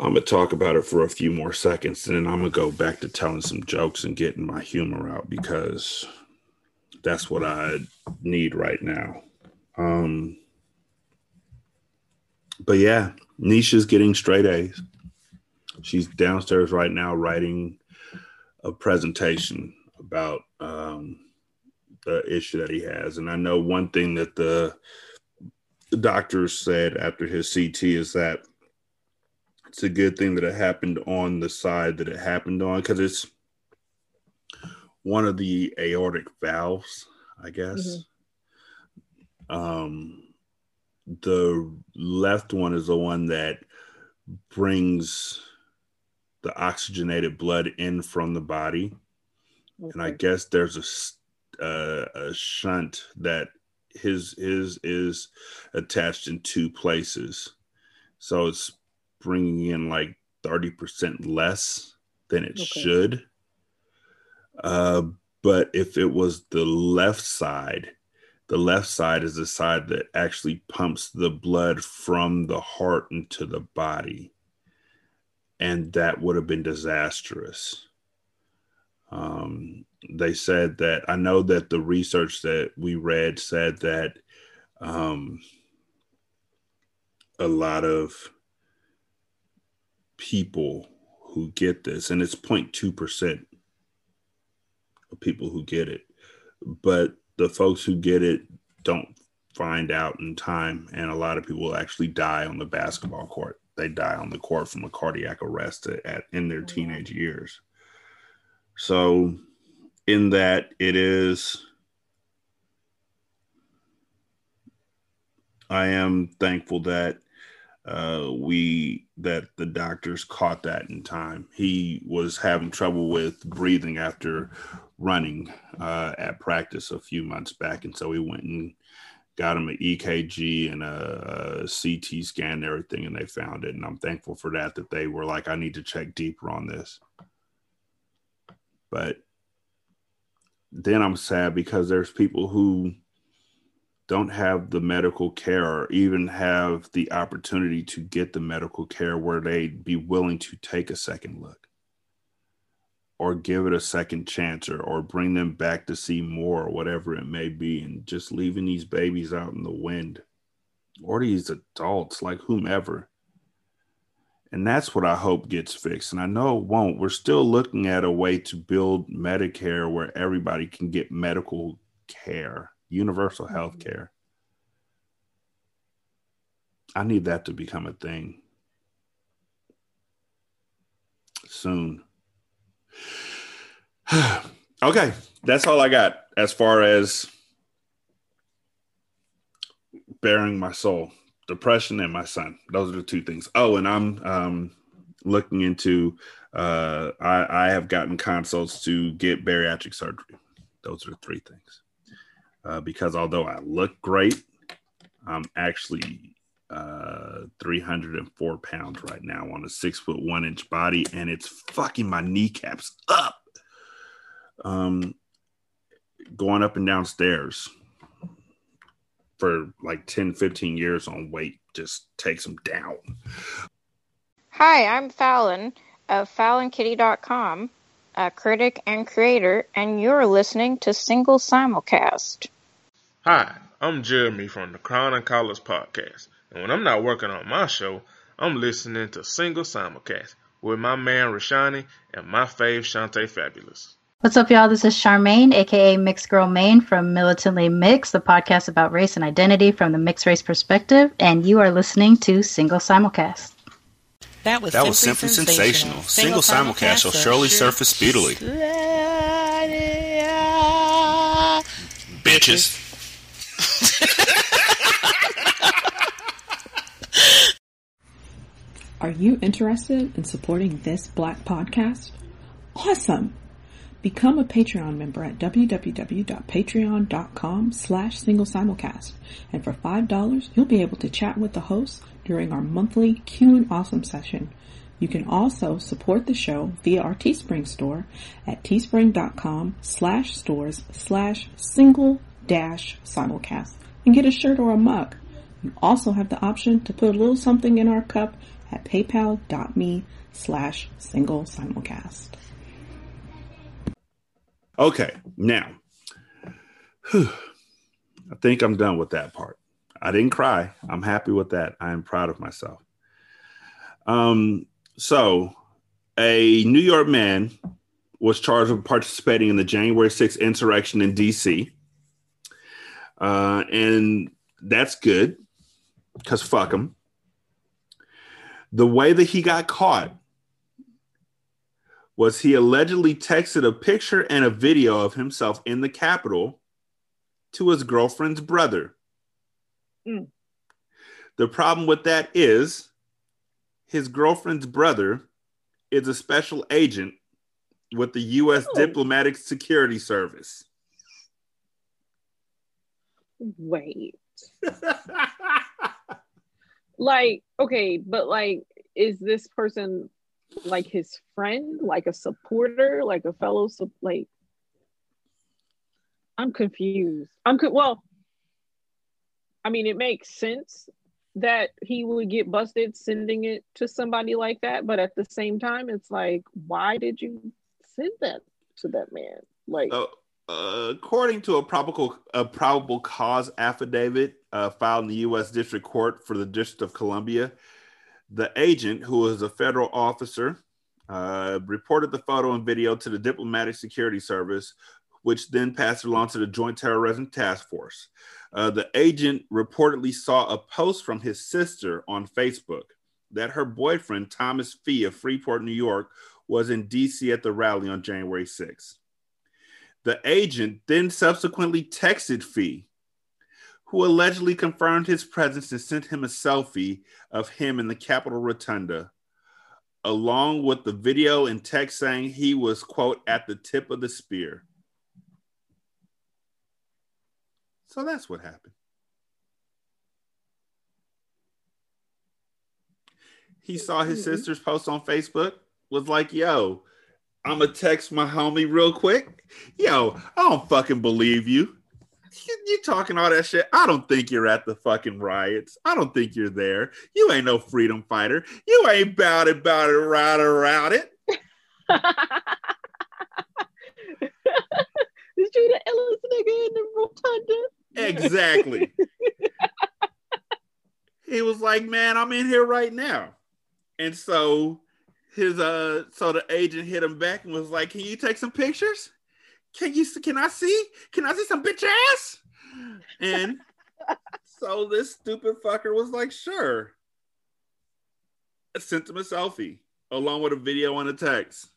I'm gonna talk about it for a few more seconds, and then I'm gonna go back to telling some jokes and getting my humor out because that's what I need right now. Um, but yeah, Nisha's getting straight A's. She's downstairs right now writing a presentation about um, the issue that he has. And I know one thing that the, the doctors said after his CT is that it's a good thing that it happened on the side that it happened on because it's one of the aortic valves, I guess. Mm-hmm. Um, the left one is the one that brings the oxygenated blood in from the body. Okay. And I guess there's a uh, a shunt that his his is attached in two places, so it's bringing in like thirty percent less than it okay. should. Uh, but if it was the left side, the left side is the side that actually pumps the blood from the heart into the body, and that would have been disastrous. Um, they said that I know that the research that we read said that um, a lot of people who get this, and it's 0.2% of people who get it, but the folks who get it don't find out in time, and a lot of people actually die on the basketball court. They die on the court from a cardiac arrest at, in their teenage years. So, in that it is, I am thankful that uh, we that the doctors caught that in time. He was having trouble with breathing after running uh, at practice a few months back, and so we went and got him an EKG and a, a CT scan and everything, and they found it. And I'm thankful for that. That they were like, I need to check deeper on this. But then I'm sad because there's people who don't have the medical care or even have the opportunity to get the medical care where they'd be willing to take a second look or give it a second chance or, or bring them back to see more or whatever it may be and just leaving these babies out in the wind or these adults like whomever and that's what I hope gets fixed. And I know it won't. We're still looking at a way to build Medicare where everybody can get medical care, universal health mm-hmm. care. I need that to become a thing soon. <sighs> okay, that's all I got as far as bearing my soul, depression, and my son. Those are the two things. Oh, and I'm um, looking into. Uh, I, I have gotten consults to get bariatric surgery. Those are three things. Uh, because although I look great, I'm actually uh 304 pounds right now on a six foot one inch body, and it's fucking my kneecaps up. Um, going up and down stairs for like 10, 15 years on weight just takes them down. Hi, I'm Fallon of FallonKitty.com, a critic and creator, and you're listening to Single Simulcast. Hi, I'm Jeremy from the Crown and Collars podcast, and when I'm not working on my show, I'm listening to Single Simulcast with my man Rashanii and my fave Shanta Fabulous. What's up, y'all? This is Charmaine, aka Mixed Girl Maine from Militantly Mixed, the podcast about race and identity from the mixed race perspective, and you are listening to Single Simulcast. That was That simply was simply sensational. sensational. Single simulcast shall surely surface speedily. Bitches. Are you interested in supporting this black podcast? Awesome! Become a Patreon member at www.patreon.com slash single simulcast. And for $5, you'll be able to chat with the hosts during our monthly Q and Awesome session. You can also support the show via our Teespring store at teespring.com slash stores slash single dash simulcast and get a shirt or a mug. You also have the option to put a little something in our cup at paypal.me slash single simulcast. Okay, now whew, I think I'm done with that part. I didn't cry. I'm happy with that. I am proud of myself. Um, so a New York man was charged with participating in the January 6th insurrection in DC. Uh, and that's good because fuck him. The way that he got caught was he allegedly texted a picture and a video of himself in the Capitol to his girlfriend's brother. Mm. The problem with that is his girlfriend's brother is a special agent with the U.S. Oh. Diplomatic Security Service. Wait. <laughs> Like, okay, but like, is this person like his friend, like a supporter, like a fellow, sup- like? I'm confused. I'm co- well. I mean, it makes sense that he would get busted sending it to somebody like that, but at the same time, it's like, why did you send that to that man? Like, uh, according to a probable a probable cause affidavit uh, filed in the U.S. District Court for the District of Columbia, the agent, who is a federal officer, uh, reported the photo and video to the Diplomatic Security Service, which then passed it along to the Joint Terrorism Task Force. Uh, the agent reportedly saw a post from his sister on Facebook that her boyfriend, Thomas Fee of Freeport, New York, was in DC at the rally on January 6th. The agent then subsequently texted Fee, who allegedly confirmed his presence and sent him a selfie of him in the Capitol Rotunda, along with the video and text saying he was, quote, at the tip of the spear. So that's what happened. He saw his sister's post on Facebook, was like, yo, I'm gonna text my homie real quick. Yo, I don't fucking believe you. You, you talking all that shit. I don't think you're at the fucking riots. I don't think you're there. You ain't no freedom fighter. You ain't bout it, bout it, right around it. <laughs> is you the illest nigga in the rotunda? Exactly. <laughs> he was like, "Man, I'm in here right now," and so his uh, so the agent hit him back and was like, "Can you take some pictures? Can you? Can I see? Can I see some bitch ass?" And <laughs> so this stupid fucker was like, "Sure." I Sent him a selfie along with a video and a text.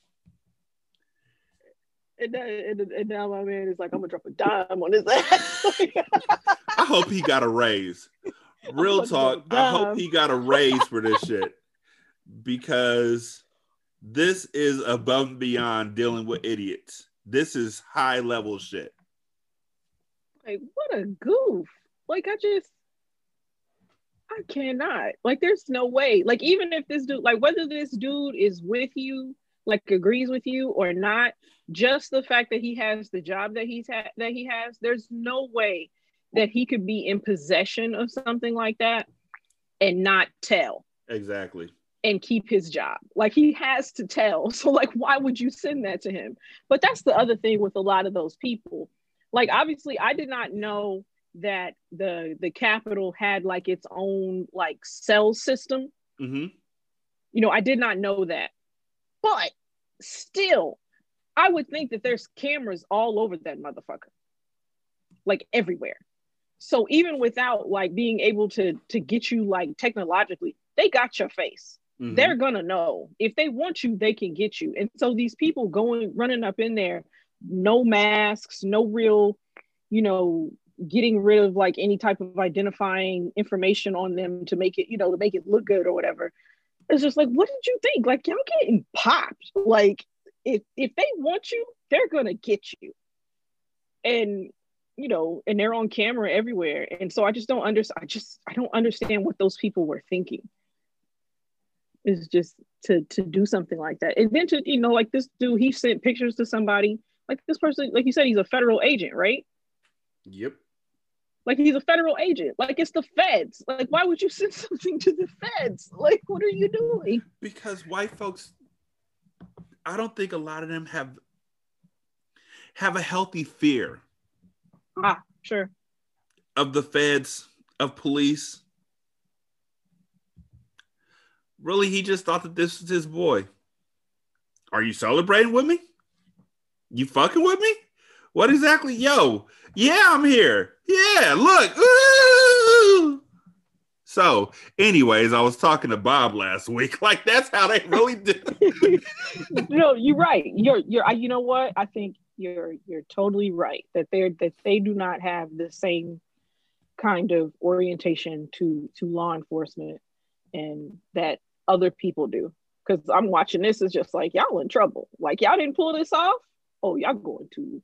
And, and, and now my man is like, I'm gonna drop a dime on his ass. <laughs> I hope he got a raise. <laughs> Real talk. I hope he got a raise for this shit because this is above and beyond dealing with idiots. This is high level shit. like, what a goof. Like, I just, I cannot. Like, there's no way. Like, even if this dude, like, whether this dude is with you, like, agrees with you or not, just the fact that he has the job that he's had, that he has, there's no way that he could be in possession of something like that and not tell Exactly. And keep his job. Like he has to tell. <laughs> So like why would you send that to him? But that's the other thing with a lot of those people. Like obviously I did not know that the the Capitol had like its own like cell system. Mm-hmm. You know, I did not know that. But still, I would think that there's cameras all over that motherfucker. Like everywhere. So even without like being able to to get you like technologically, they got your face Mm-hmm. they're gonna know. If they want you they can get you. And so these people going running up in there no masks no real you know getting rid of like any type of identifying information on them to make it you know to make it look good or whatever. It's just like what did you think? Like y'all getting popped. Like if if they want you they're gonna get you. And you know and they're on camera everywhere. And so i just don't understand i just i don't understand what those people were thinking is just to to do something like that. And then to you know like this dude he sent pictures to somebody. Like this person like you said he's a federal agent right? Yep. like he's a federal agent. Like it's the feds. Like why would you send <laughs> something to the feds? Like what are you doing? Because white folks, I don't think a lot of them have have a healthy fear ah sure. of the feds, of police. Really, he just thought that this was his boy. Are you celebrating with me? You fucking with me? What exactly? Yo, yeah, I'm here. Yeah, look. Ooh. So, anyways, I was talking to Bob last week. <laughs> Like, that's how they really do. <laughs> no you're right you're you're you know what i think you're you're totally right that they're that they do not have the same kind of orientation to to law enforcement and that other people do. Because i'm watching this is just like y'all in trouble. Like y'all didn't pull this off? Oh y'all going to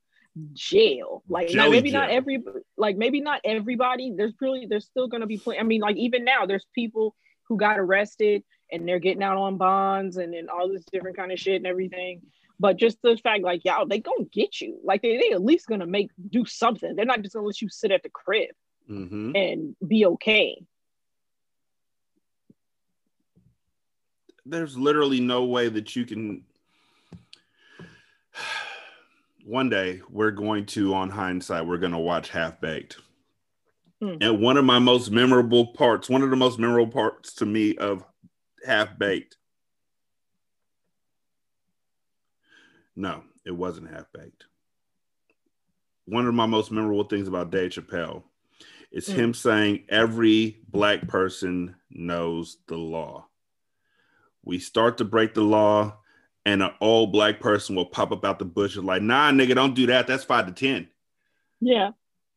jail. Like now, maybe not jail. every like maybe not everybody. There's really there's still going to be plenty i mean like even now there's people who got arrested and they're getting out on bonds and, and all this different kind of shit and everything. But just the fact like y'all they gonna get you. Like they, they at least gonna make do something. They're not just gonna let you sit at the crib Mhm. and be okay There's literally no way that you can. <sighs> One day, we're going to, on hindsight, we're going to watch Half Baked. Hmm. And one of my most memorable parts, one of the most memorable parts to me of Half Baked. No, it wasn't Half Baked. One of my most memorable things about Dave Chappelle is Hmm. him saying every black person knows the law. We start to break the law, and an old black person will pop up out the bush and like, nah, nigga, don't do that. That's five to ten yeah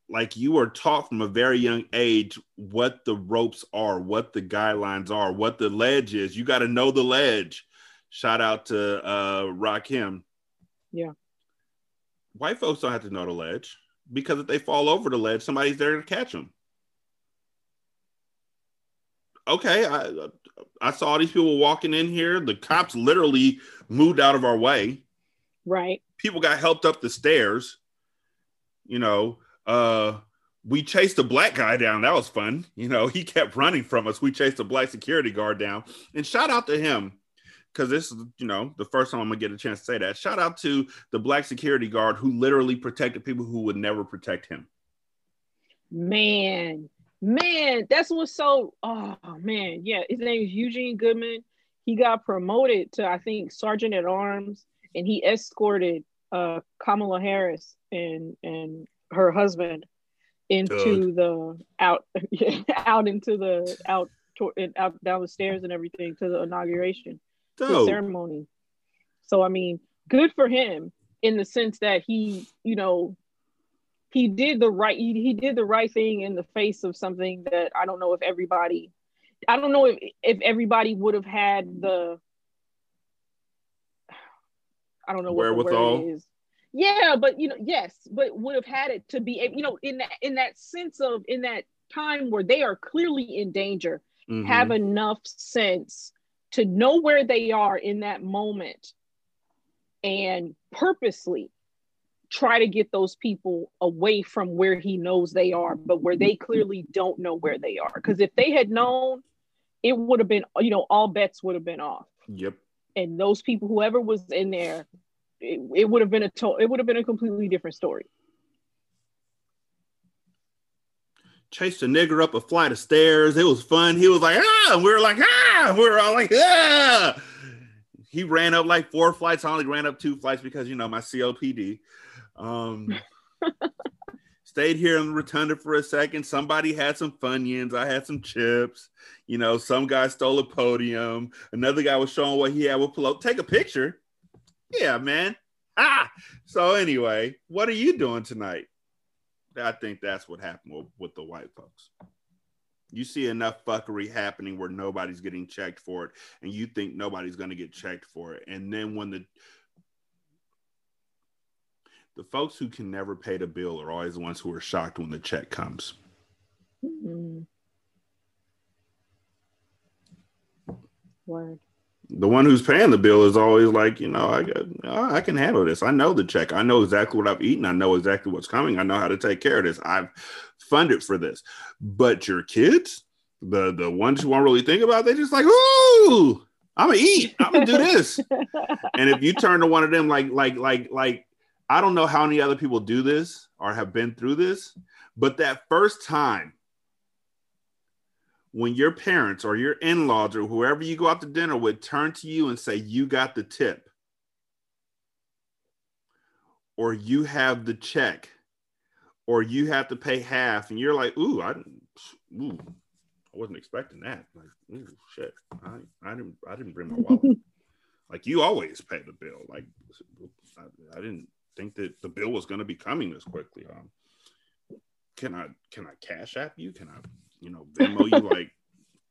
like you are taught from a very young age what the ropes are, what the guidelines are, what the ledge is. You got to know the ledge. Shout out to uh Rakim. Yeah. White folks don't have to know the ledge because if they fall over the ledge, somebody's there to catch them. Okay, I I saw these people walking in here. The cops literally moved out of our way right people got helped up the stairs. You know, uh, we chased a black guy down. That was fun. You know, <laughs> he kept running from us. We chased a black security guard down. And shout out to him because this is, you know, the first time I'm gonna get a chance to say that. Shout out to the black security guard who literally protected people who would never protect him. man man that's what's so oh man. Yeah his name is eugene goodman. He got promoted to i think sergeant at arms and he escorted uh kamala harris and and her husband into the out <laughs> out into the out to, and out down the stairs and everything to the inauguration the ceremony. So i mean good for him in the sense that he, you know, he did the right he, he did the right thing in the face of something that I don't know if everybody I don't know if if everybody would have had the I don't know what Wherewithal? is. Yeah, but you know, yes, but would have had it to be, you know, in that in that sense of in that time where they are clearly in danger, Mhm. have enough sense to know where they are in that moment and purposely try to get those people away from where he knows they are, but where they clearly don't know where they are. Because if they had known, it would have been, you know, all bets would have been off Yep. and those people, whoever was in there, it, it would have been a to- it would have been a completely different story. Chased a nigger up a flight of stairs. It was fun. He was like, ah, and we were like, ah, we were all like, ah. He ran up like four flights. I only ran up two flights because you know my COPD. Um, <laughs> stayed here in the rotunda for a second. Somebody had some funyuns. I had some chips. You know, some guy stole a podium. Another guy was showing what he had with Pelot. Take a picture. Yeah, man. Ah. So anyway, what are you doing tonight? I think that's what happened with, with the white folks. You see enough fuckery happening where nobody's getting checked for it, and you think nobody's going to get checked for it. And then when the the folks who can never pay the bill are always the ones who are shocked when the check comes. Mm-hmm. Word. The one who's paying the bill is always like, you know, I got, I can handle this. I know the check. I know exactly what I've eaten. I know exactly what's coming. I know how to take care of this. I've funded for this. But your kids, the the ones who won't really think about, they just like, ooh, I'm gonna eat. I'm gonna do this. <laughs> and if you turn to one of them like like like like I don't know how many other people do this or have been through this, but that first time when your parents or your in-laws or whoever you go out to dinner with turn to you and say you got the tip or you have the check or you have to pay half and you're like ooh i ooh, i wasn't expecting that. Like ooh, shit. I, I didn't i didn't bring my wallet. <laughs> Like you always pay the bill. Like i, I didn't think that the bill was going to be coming this quickly um can i can i cash app you? Can i you know venmo you <laughs> like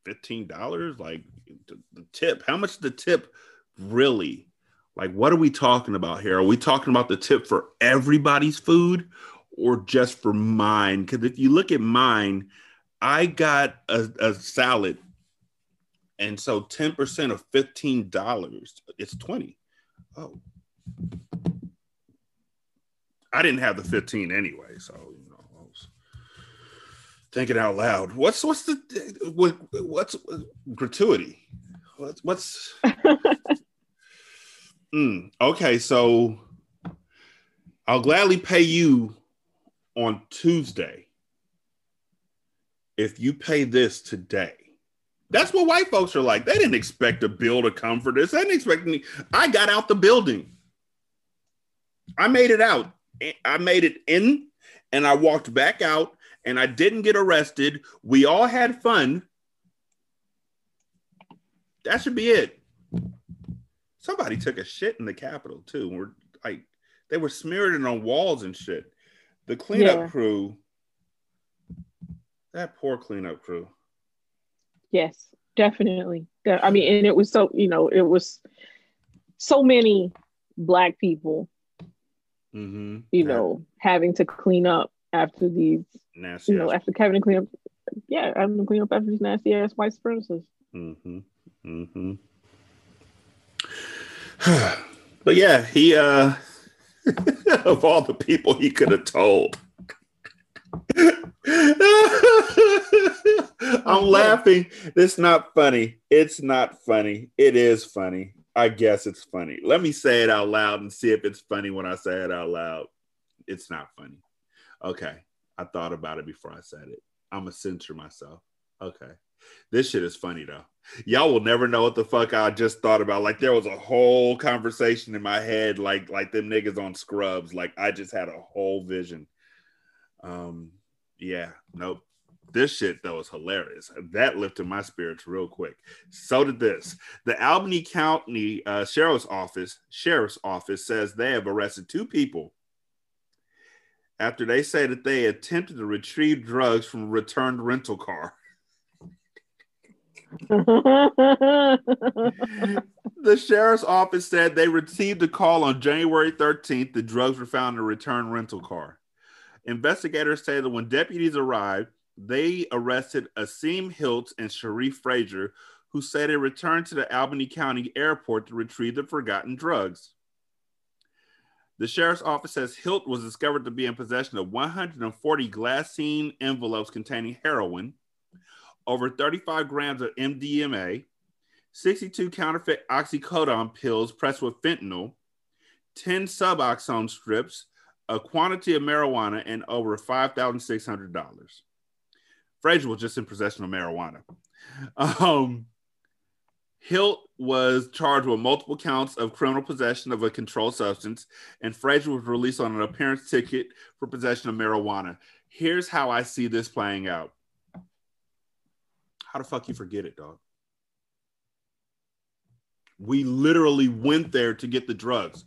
$15 like the, the tip how much the tip really like what are we talking about here? Are we talking about the tip for everybody's food or just for mine? Because if you look at mine i got a, a salad and so 10% of $15 it's 20 oh i didn't have the 15 anyway so you know I was thinking out loud what's what's the what, what's gratuity what's what's <laughs> Mm, okay, so I'll gladly pay you on Tuesday if you pay this today. That's what white folks are like. They didn't expect a bill to come for this. They didn't expect me. I got out the building. I made it out. I made it in and I walked back out and I didn't get arrested. We all had fun. That should be it. Somebody took a shit in the Capitol too. We're like, they were smeared it on walls and shit. The cleanup Yeah. crew, that poor cleanup crew. Yes, definitely. I mean, and it was so, you know, it was so many black people, Mm-hmm. you know, having to clean up after these, nasty. you know, after having to clean up, yeah, having to clean up after these nasty ass white supremacists. Mm-hmm. Mm-hmm. <sighs> but yeah, he uh <laughs> of all the people he could have told. <laughs> I'm laughing. It's not funny. It's not funny. It is funny. I guess it's funny. Let me say it out loud and see if it's funny when I say it out loud. It's not funny. Okay. I thought about it before I said it. I'm to censor myself. Okay. This shit is funny though. Y'all will never know what the fuck I just thought about. Like there was a whole conversation in my head, like like them niggas on Scrubs. Like I just had a whole vision. Um, yeah, nope. This shit though is hilarious. That lifted my spirits real quick. So did this. The Albany County uh, Sheriff's Office Sheriff's Office says they have arrested two people after they say that they attempted to retrieve drugs from a returned rental car. <laughs> the sheriff's office said they received a call on January 13th. The drugs were found in a returned rental car. Investigators say that when deputies arrived, they arrested Asim Hiltz and Sharif Frazier, who said they returned to the Albany County Airport to retrieve the forgotten drugs. The sheriff's office says Hilt was discovered to be in possession of 140 glassine envelopes containing heroin, over 35 grams of MDMA, 62 counterfeit oxycodone pills pressed with fentanyl, 10 suboxone strips, a quantity of marijuana, and over $5,600. Frazier was just in possession of marijuana. Um, Hilt was charged with multiple counts of criminal possession of a controlled substance, and Frazier was released on an appearance ticket for possession of marijuana. Here's how I see this playing out. How the fuck you forget it, dog? We literally went there to get the drugs.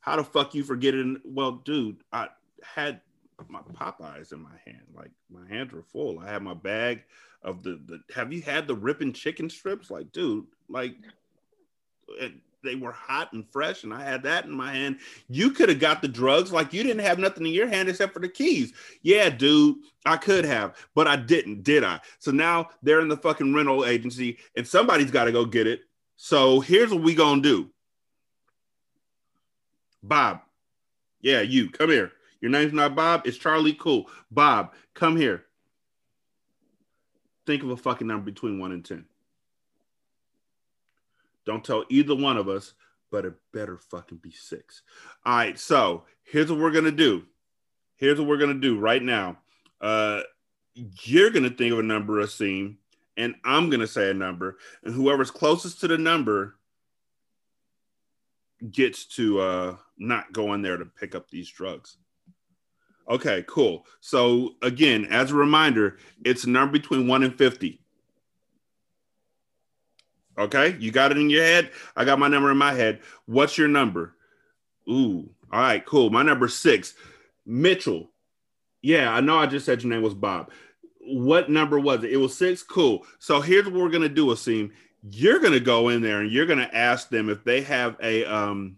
How the fuck you forget it? Well, dude, I had my Popeyes in my hand. Like my hands were full. I had my bag of the the. Have you had the ripping chicken strips? Like, dude, like it, they were hot and fresh, and I had that in my hand. You could have got the drugs, like you didn't have nothing in your hand except for the keys. Yeah, dude, I could have, but I didn't, did I? So now they're in the fucking rental agency, and somebody's got to go get it. So here's what we gonna do, Bob. Yeah, you come here. Your name's not Bob. It's Charlie. Cool. Bob, come here. Think of a fucking number between one and ten. Don't tell either one of us, but it better fucking be six. All right, so here's what we're gonna do. Here's what we're gonna do right now. Uh, you're gonna think of a number, a scene, and I'm gonna say a number, and whoever's closest to the number gets to uh not go in there to pick up these drugs. Okay, cool. So again, as a reminder, it's a number between one and fifty. Okay, you got it in your head. I got my number in my head. What's your number? Ooh, all right, cool. My number six, Mitchell. Yeah, I know. I just said your name was Bob. What number was it? It was six. Cool. So here's what we're gonna do, Asim. You're gonna go in there and you're gonna ask them if they have a um,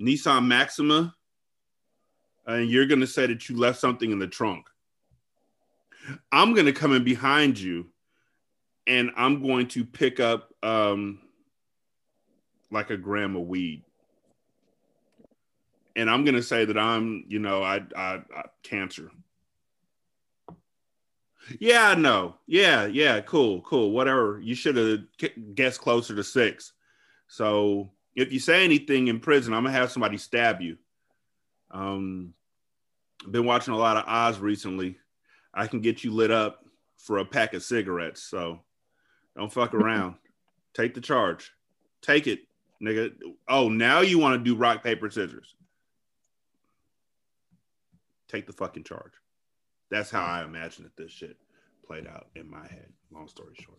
Nissan Maxima, and you're gonna say that you left something in the trunk. I'm gonna come in behind you and I'm going to pick up um, like a gram of weed. And I'm going to say that I'm, you know, I, I, I cancer. Yeah, I know. Yeah, yeah, cool, cool. Whatever. You should have guessed closer to six. So if you say anything in prison, I'm gonna have somebody stab you. Um, I've been watching a lot of Oz recently. I can get you lit up for a pack of cigarettes. So don't fuck <laughs> around. Take the charge. Take it, nigga. Oh, now you want to do rock, paper, scissors. Take the fucking charge. That's how I imagine that this shit played out in my head. Long story short.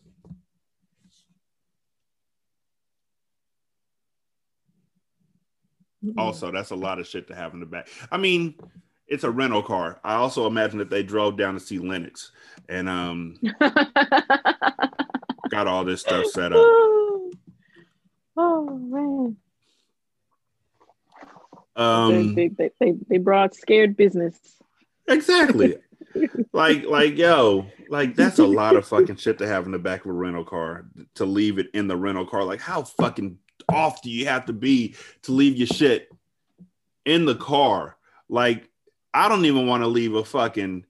Also, that's a lot of shit to have in the back. I mean, it's a rental car. I also imagine that they drove down to see Lennox and um <laughs> got all this stuff set up. <gasps> Oh man. Um, they, they, they, they brought scared business. Exactly. <laughs> like, like, yo, like that's a lot of <laughs> fucking shit to have in the back of a rental car to leave it in the rental car. Like, how fucking off do you have to be to leave your shit in the car? Like, I don't even want to leave a fucking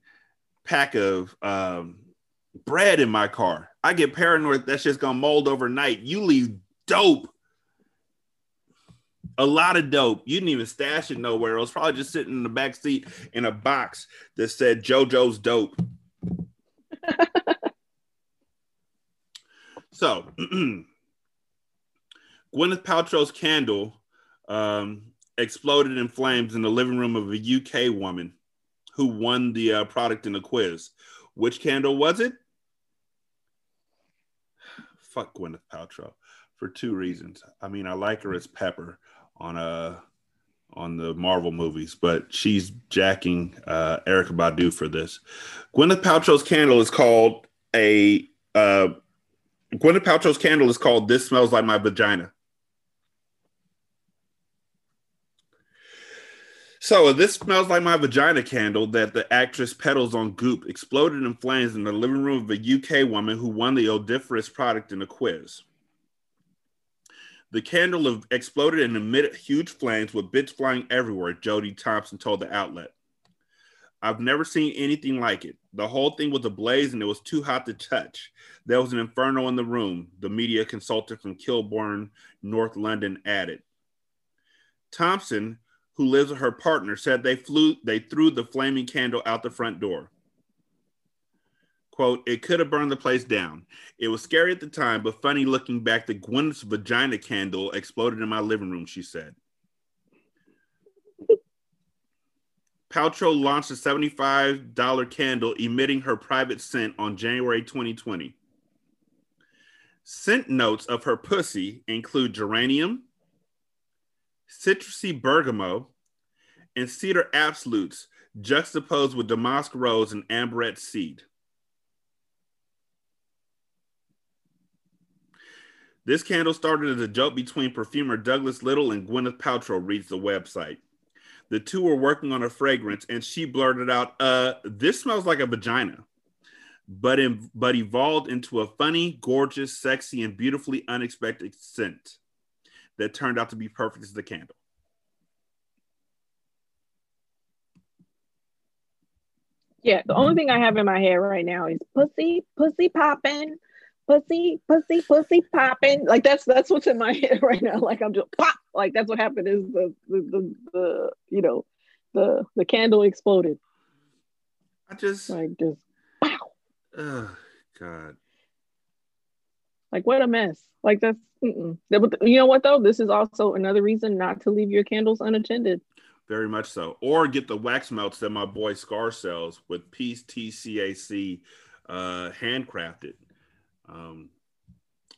pack of um, bread in my car. I get paranoid that's just gonna mold overnight. You leave dope, a lot of dope. You didn't even stash it nowhere. It was probably just sitting in the back seat in a box that said JoJo's dope. <laughs> so, <clears throat> Gwyneth Paltrow's candle um, exploded in flames in the living room of a UK woman who won the uh, product in a quiz. Which candle was it? Fuck Gwyneth Paltrow for two reasons. I mean, I like her as Pepper on uh on the Marvel movies, but she's jacking uh, Erykah Badu for this. Gwyneth Paltrow's candle is called a uh, Gwyneth Paltrow's candle is called "This Smells Like My Vagina." So this smells like my vagina candle that the actress peddles on Goop exploded in flames in the living room of a UK woman who won the odoriferous product in a quiz. The candle exploded and emitted huge flames with bits flying everywhere, Jody Thompson told the outlet. I've never seen anything like it. The whole thing was ablaze and it was too hot to touch. There was an inferno in the room, the media consultant from Kilburn, North London added. Thompson, who lives with her partner, said they flew they threw the flaming candle out the front door. Quote, it could have burned the place down. It was scary at the time, but funny looking back, the Gwyneth's vagina candle exploded in my living room, she said. Paltrow launched a $75 candle emitting her private scent on January 2020. Scent notes of her pussy include geranium, citrusy bergamot, and cedar absolutes juxtaposed with damask rose and ambrette seed. This candle started as a joke between perfumer Douglas Little and Gwyneth Paltrow, reads the website. The two were working on a fragrance, and she blurted out, "Uh, this smells like a vagina," but in, but evolved into a funny, gorgeous, sexy, and beautifully unexpected scent that turned out to be perfect as the candle. Yeah, the only thing I have in my head right now is pussy, pussy popping, pussy, pussy, pussy popping. Like that's that's what's in my <laughs> head right now. Like I'm just pop. Like that's what happened. Is the the the, the you know the the candle exploded. I just like just wow. Oh God. Like what a mess. Like that's mm-mm. you know what though. This is also another reason not to leave your candles unattended. Very much so. Or get the wax melts that my boy Scar sells with Peace TCAC uh, handcrafted. Um,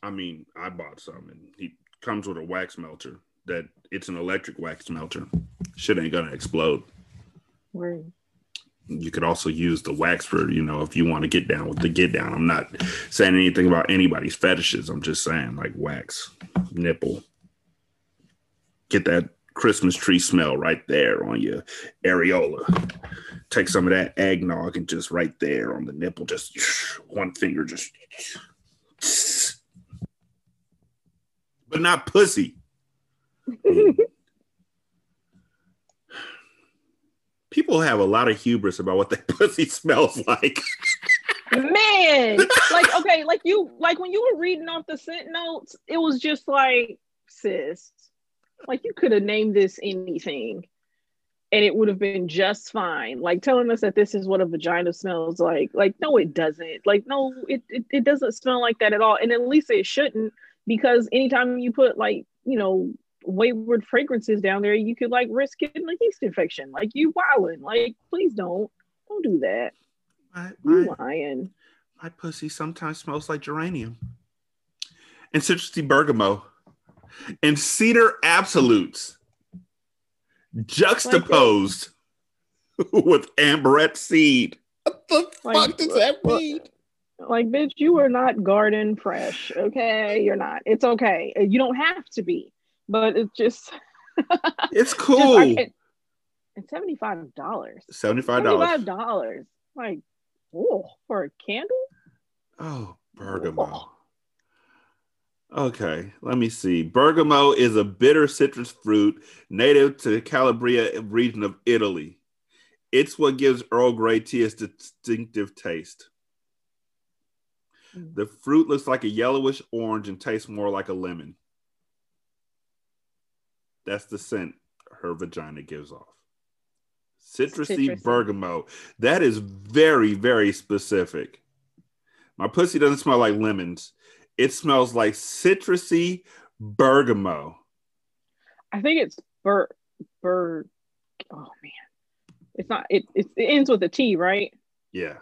I mean, I bought some, and he comes with a wax melter that it's an electric wax melter. Shit ain't gonna explode. Right. You could also use the wax for, you know, if you want to get down with the get down. I'm not saying anything about anybody's fetishes. I'm just saying like wax, nipple. Get that Christmas tree smell right there on your areola. Take some of that eggnog and just right there on the nipple, just one finger, just <sniffs> but not pussy. <laughs> People have a lot of hubris about what their <laughs> pussy smells like. Man, <laughs> like okay, like you like when you were reading off the scent notes, it was just like, sis, like you could have named this anything and it would have been just fine. Like telling us that this is what a vagina smells like. Like, no, it doesn't. Like, no, it, it, it doesn't smell like that at all. And at least it shouldn't, because anytime you put like, you know, wayward fragrances down there, you could like risk getting a yeast infection. Like you wilding. Like, please don't. Don't do that. My, you lying. My pussy sometimes smells like geranium. And citrusy bergamot. And cedar absolutes juxtaposed like <laughs> with ambrette seed. What the like, fuck does that mean? Like, bitch, you are not garden fresh. Okay, you're not. It's okay. You don't have to be, but it's just. <laughs> it's cool. Just, it's seventy five dollars. Seventy five dollars. Seventy five dollars. Like, oh, for a candle. Oh, bergamot. Oh. Okay, let me see. Bergamot is a bitter citrus fruit native to the Calabria region of Italy. It's what gives Earl Grey tea its distinctive taste. Mm. The fruit looks like a yellowish orange and tastes more like a lemon. That's the scent her vagina gives off. Citrusy, citrusy bergamot. That is very, very specific. My pussy doesn't smell like lemons it smells like citrusy bergamot. I think it's bur bur. Oh man, it's not. It it ends with a T, right? Yeah.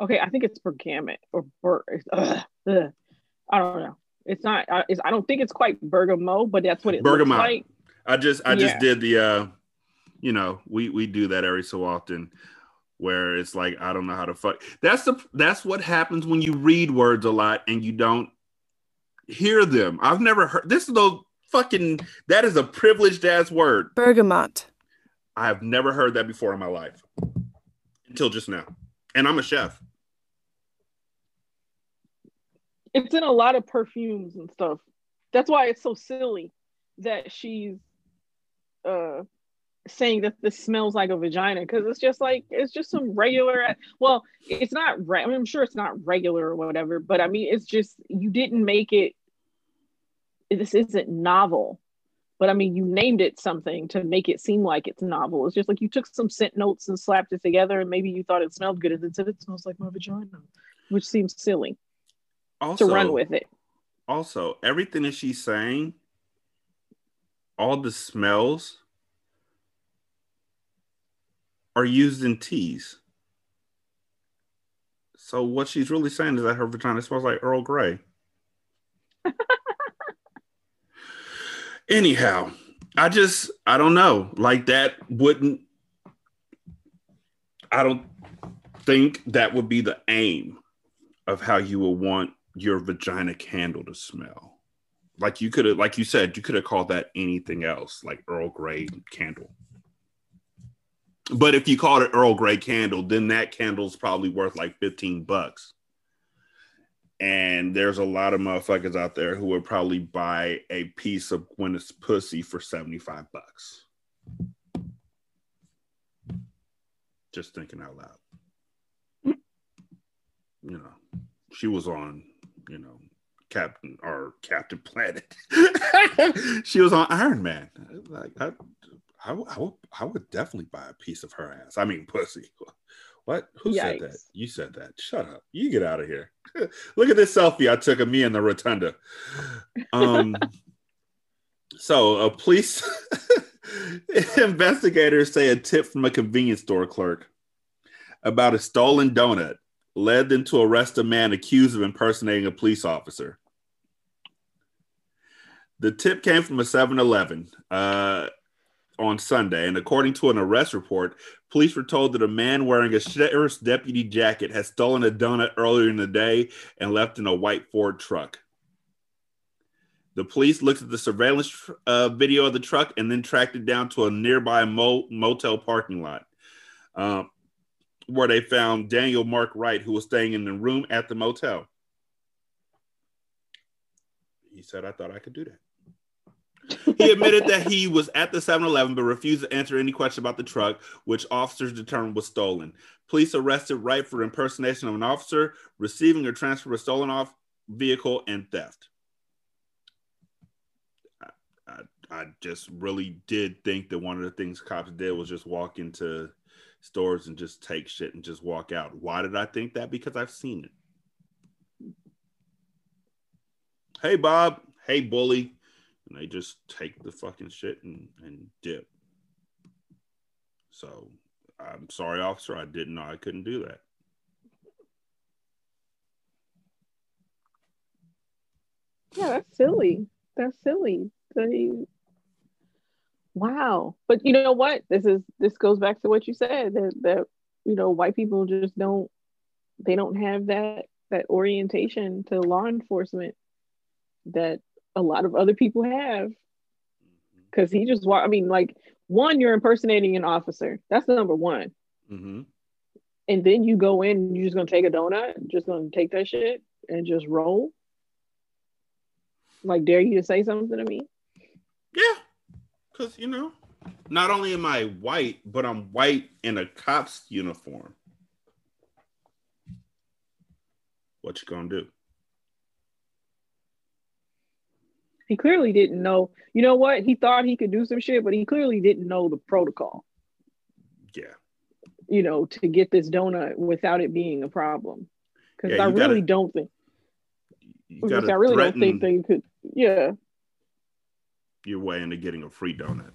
Okay, I think it's bergamot or ber. Ugh, ugh. I don't know. It's not. It's, I don't think it's quite bergamot, but that's what it Bergamot. looks like. I just I just Yeah. did the uh you know, we we do that every so often where it's like I don't know how to fuck. That's the that's what happens when you read words a lot and you don't hear them. I've never heard this is the fucking that is a privileged ass word. Bergamot. I have never heard that before in my life until just now. And I'm a chef. It's in a lot of perfumes and stuff. That's why it's so silly that she's uh saying that this smells like a vagina because it's just like it's just some regular well it's not re- I mean, i'm sure it's not regular or whatever but i mean it's just you didn't make it this isn't novel but i mean you named it something to make it seem like it's novel. It's just like you took some scent notes and slapped it together and maybe you thought it smelled good and then said it smells like my vagina which seems silly Also to run with it. Also everything that she's saying all the smells are used in teas. So what she's really saying is that her vagina smells like earl grey. Anyhow i just i don't know. Like that wouldn't i don't think that would be the aim of how you would want your vagina candle to smell. Like you could have, like you said, you could have called that anything else, like Earl Grey candle. But if you called it Earl Grey candle, then that candle's probably worth like 15 bucks. And there's a lot of motherfuckers out there who would probably buy a piece of Gwyneth's pussy for 75 bucks. Just thinking out loud. You know, she was on, you know, Captain or Captain Planet. <laughs> she was on Iron Man. Like I, I, would- I, would, I would definitely buy a piece of her ass. I mean, pussy. What? Who said that? You said that. Shut up. You get out of here. <laughs> Look at this selfie I took of me in the rotunda. Um. <laughs> so, a police investigators say a tip from a convenience store clerk about a stolen donut led them to arrest a man accused of impersonating a police officer. The tip came from a 7 Eleven uh, on Sunday, and according to an arrest report, police were told that a man wearing a sheriff's deputy jacket had stolen a donut earlier in the day and left in a white Ford truck. The police looked at the surveillance uh, video of the truck and then tracked it down to a nearby mo- motel parking lot. Um, where they found Daniel Mark Wright, who was staying in the room at the motel. He said, I thought I could do that. He admitted that he was at the 7 Eleven but refused to answer any question about the truck, which officers determined was stolen. Police arrested Wright for impersonation of an officer, receiving or transfer of stolen off vehicle, and theft. I, I, I just really did think that one of the things cops did was just walk into stores and just take shit and just walk out. Why did I think that? Because I've seen it. Hey, Bob. Hey, bully. And they just take the fucking shit and, and dip. So I'm sorry, officer. I didn't know I couldn't do that. Yeah, that's silly. That's silly. They, wow. But you know what? This is this goes back to what you said that that you know white people just don't they don't have that that orientation to law enforcement that a lot of other people have. Because he just wa I mean, like one, you're impersonating an officer. That's number one. Mm-hmm. And then you go in, you're just gonna take a donut, just gonna take that shit and just roll. Like, dare you to say something to me? Yeah, because you know, not only am I white, but I'm white in a cop's uniform. What you gonna do? He clearly didn't know. You know what? He thought he could do some shit, but he clearly didn't know the protocol. Yeah, You know, to get this donut without it being a problem. Because Yeah, I really gotta- don't think. you I really don't think they could. Yeah, your way into getting a free donut.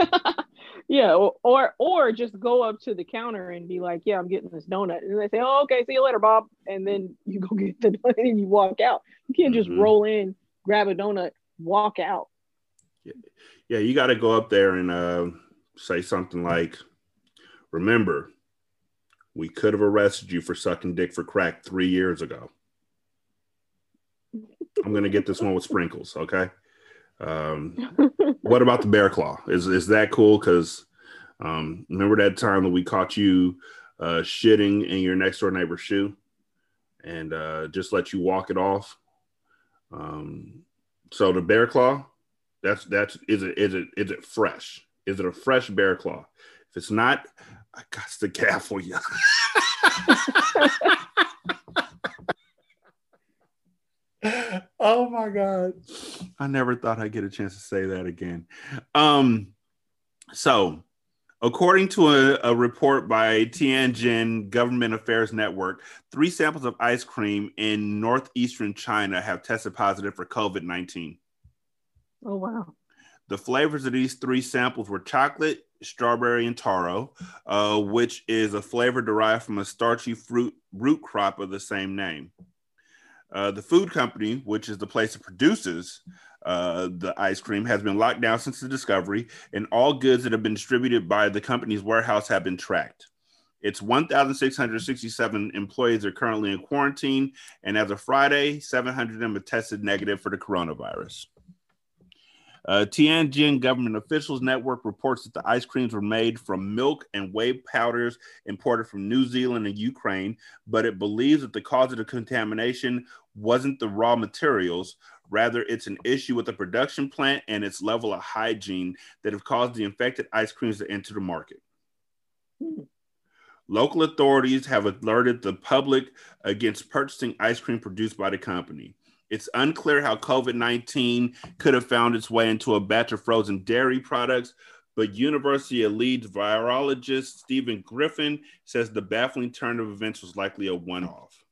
<laughs> Yeah, or, or or just go up to the counter and be like, "Yeah, I'm getting this donut," and they say, "Oh, okay, see you later, Bob," and then you go <laughs> get the donut and you walk out. You can't just Mhm. roll in, grab a donut, walk out. Yeah, you got to go up there and uh, say something like, "Remember, we could have arrested you for sucking dick for crack three years ago." I'm gonna get this one with sprinkles, okay? Um, <laughs> what about the bear claw? Is is that cool? Because um, remember that time that we caught you uh, shitting in your next door neighbor's shoe, and uh, just let you walk it off. Um, so the bear claw, that's that's is it is it is it fresh? Is it a fresh bear claw? If it's not, I got to gaffle you. <laughs> oh my god i never thought i'd get a chance to say that again um so according to a, a report by tianjin government affairs network three samples of ice cream in northeastern china have tested positive for covid-19 Oh wow. the flavors of these three samples were chocolate, strawberry, and taro, uh, which is a flavor derived from a starchy fruit root crop of the same name. Uh, the food company, which is the place that produces uh, the ice cream, has been locked down since the discovery, and all goods that have been distributed by the company's warehouse have been tracked. Its 1,667 employees are currently in quarantine, and as of Friday, 700 of them have tested negative for the coronavirus. Uh, Tianjin government officials network reports that the ice creams were made from milk and whey powders imported from New Zealand and Ukraine, but it believes that the cause of the contamination wasn't the raw materials. Rather, it's an issue with the production plant and its level of hygiene that have caused the infected ice creams to enter the market. Hmm. Local authorities have alerted the public against purchasing ice cream produced by the company. It's unclear how COVID 19 could have found its way into a batch of frozen dairy products, but University of Leeds virologist Stephen Griffin says the baffling turn of events was likely a one off.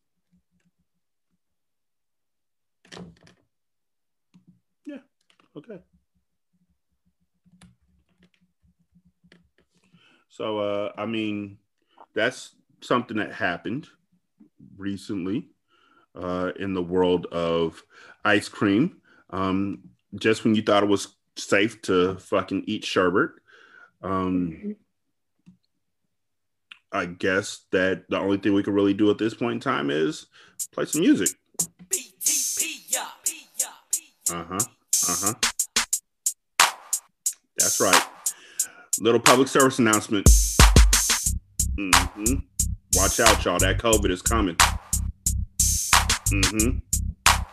Yeah, okay. So, uh, I mean, that's something that happened recently uh, in the world of ice cream. Um, just when you thought it was safe to fucking eat sherbet, um, I guess that the only thing we can really do at this point in time is play some music. Uh huh. Uh huh. That's right. Little public service announcement. hmm Watch out, y'all. That COVID is coming. Mm-hmm.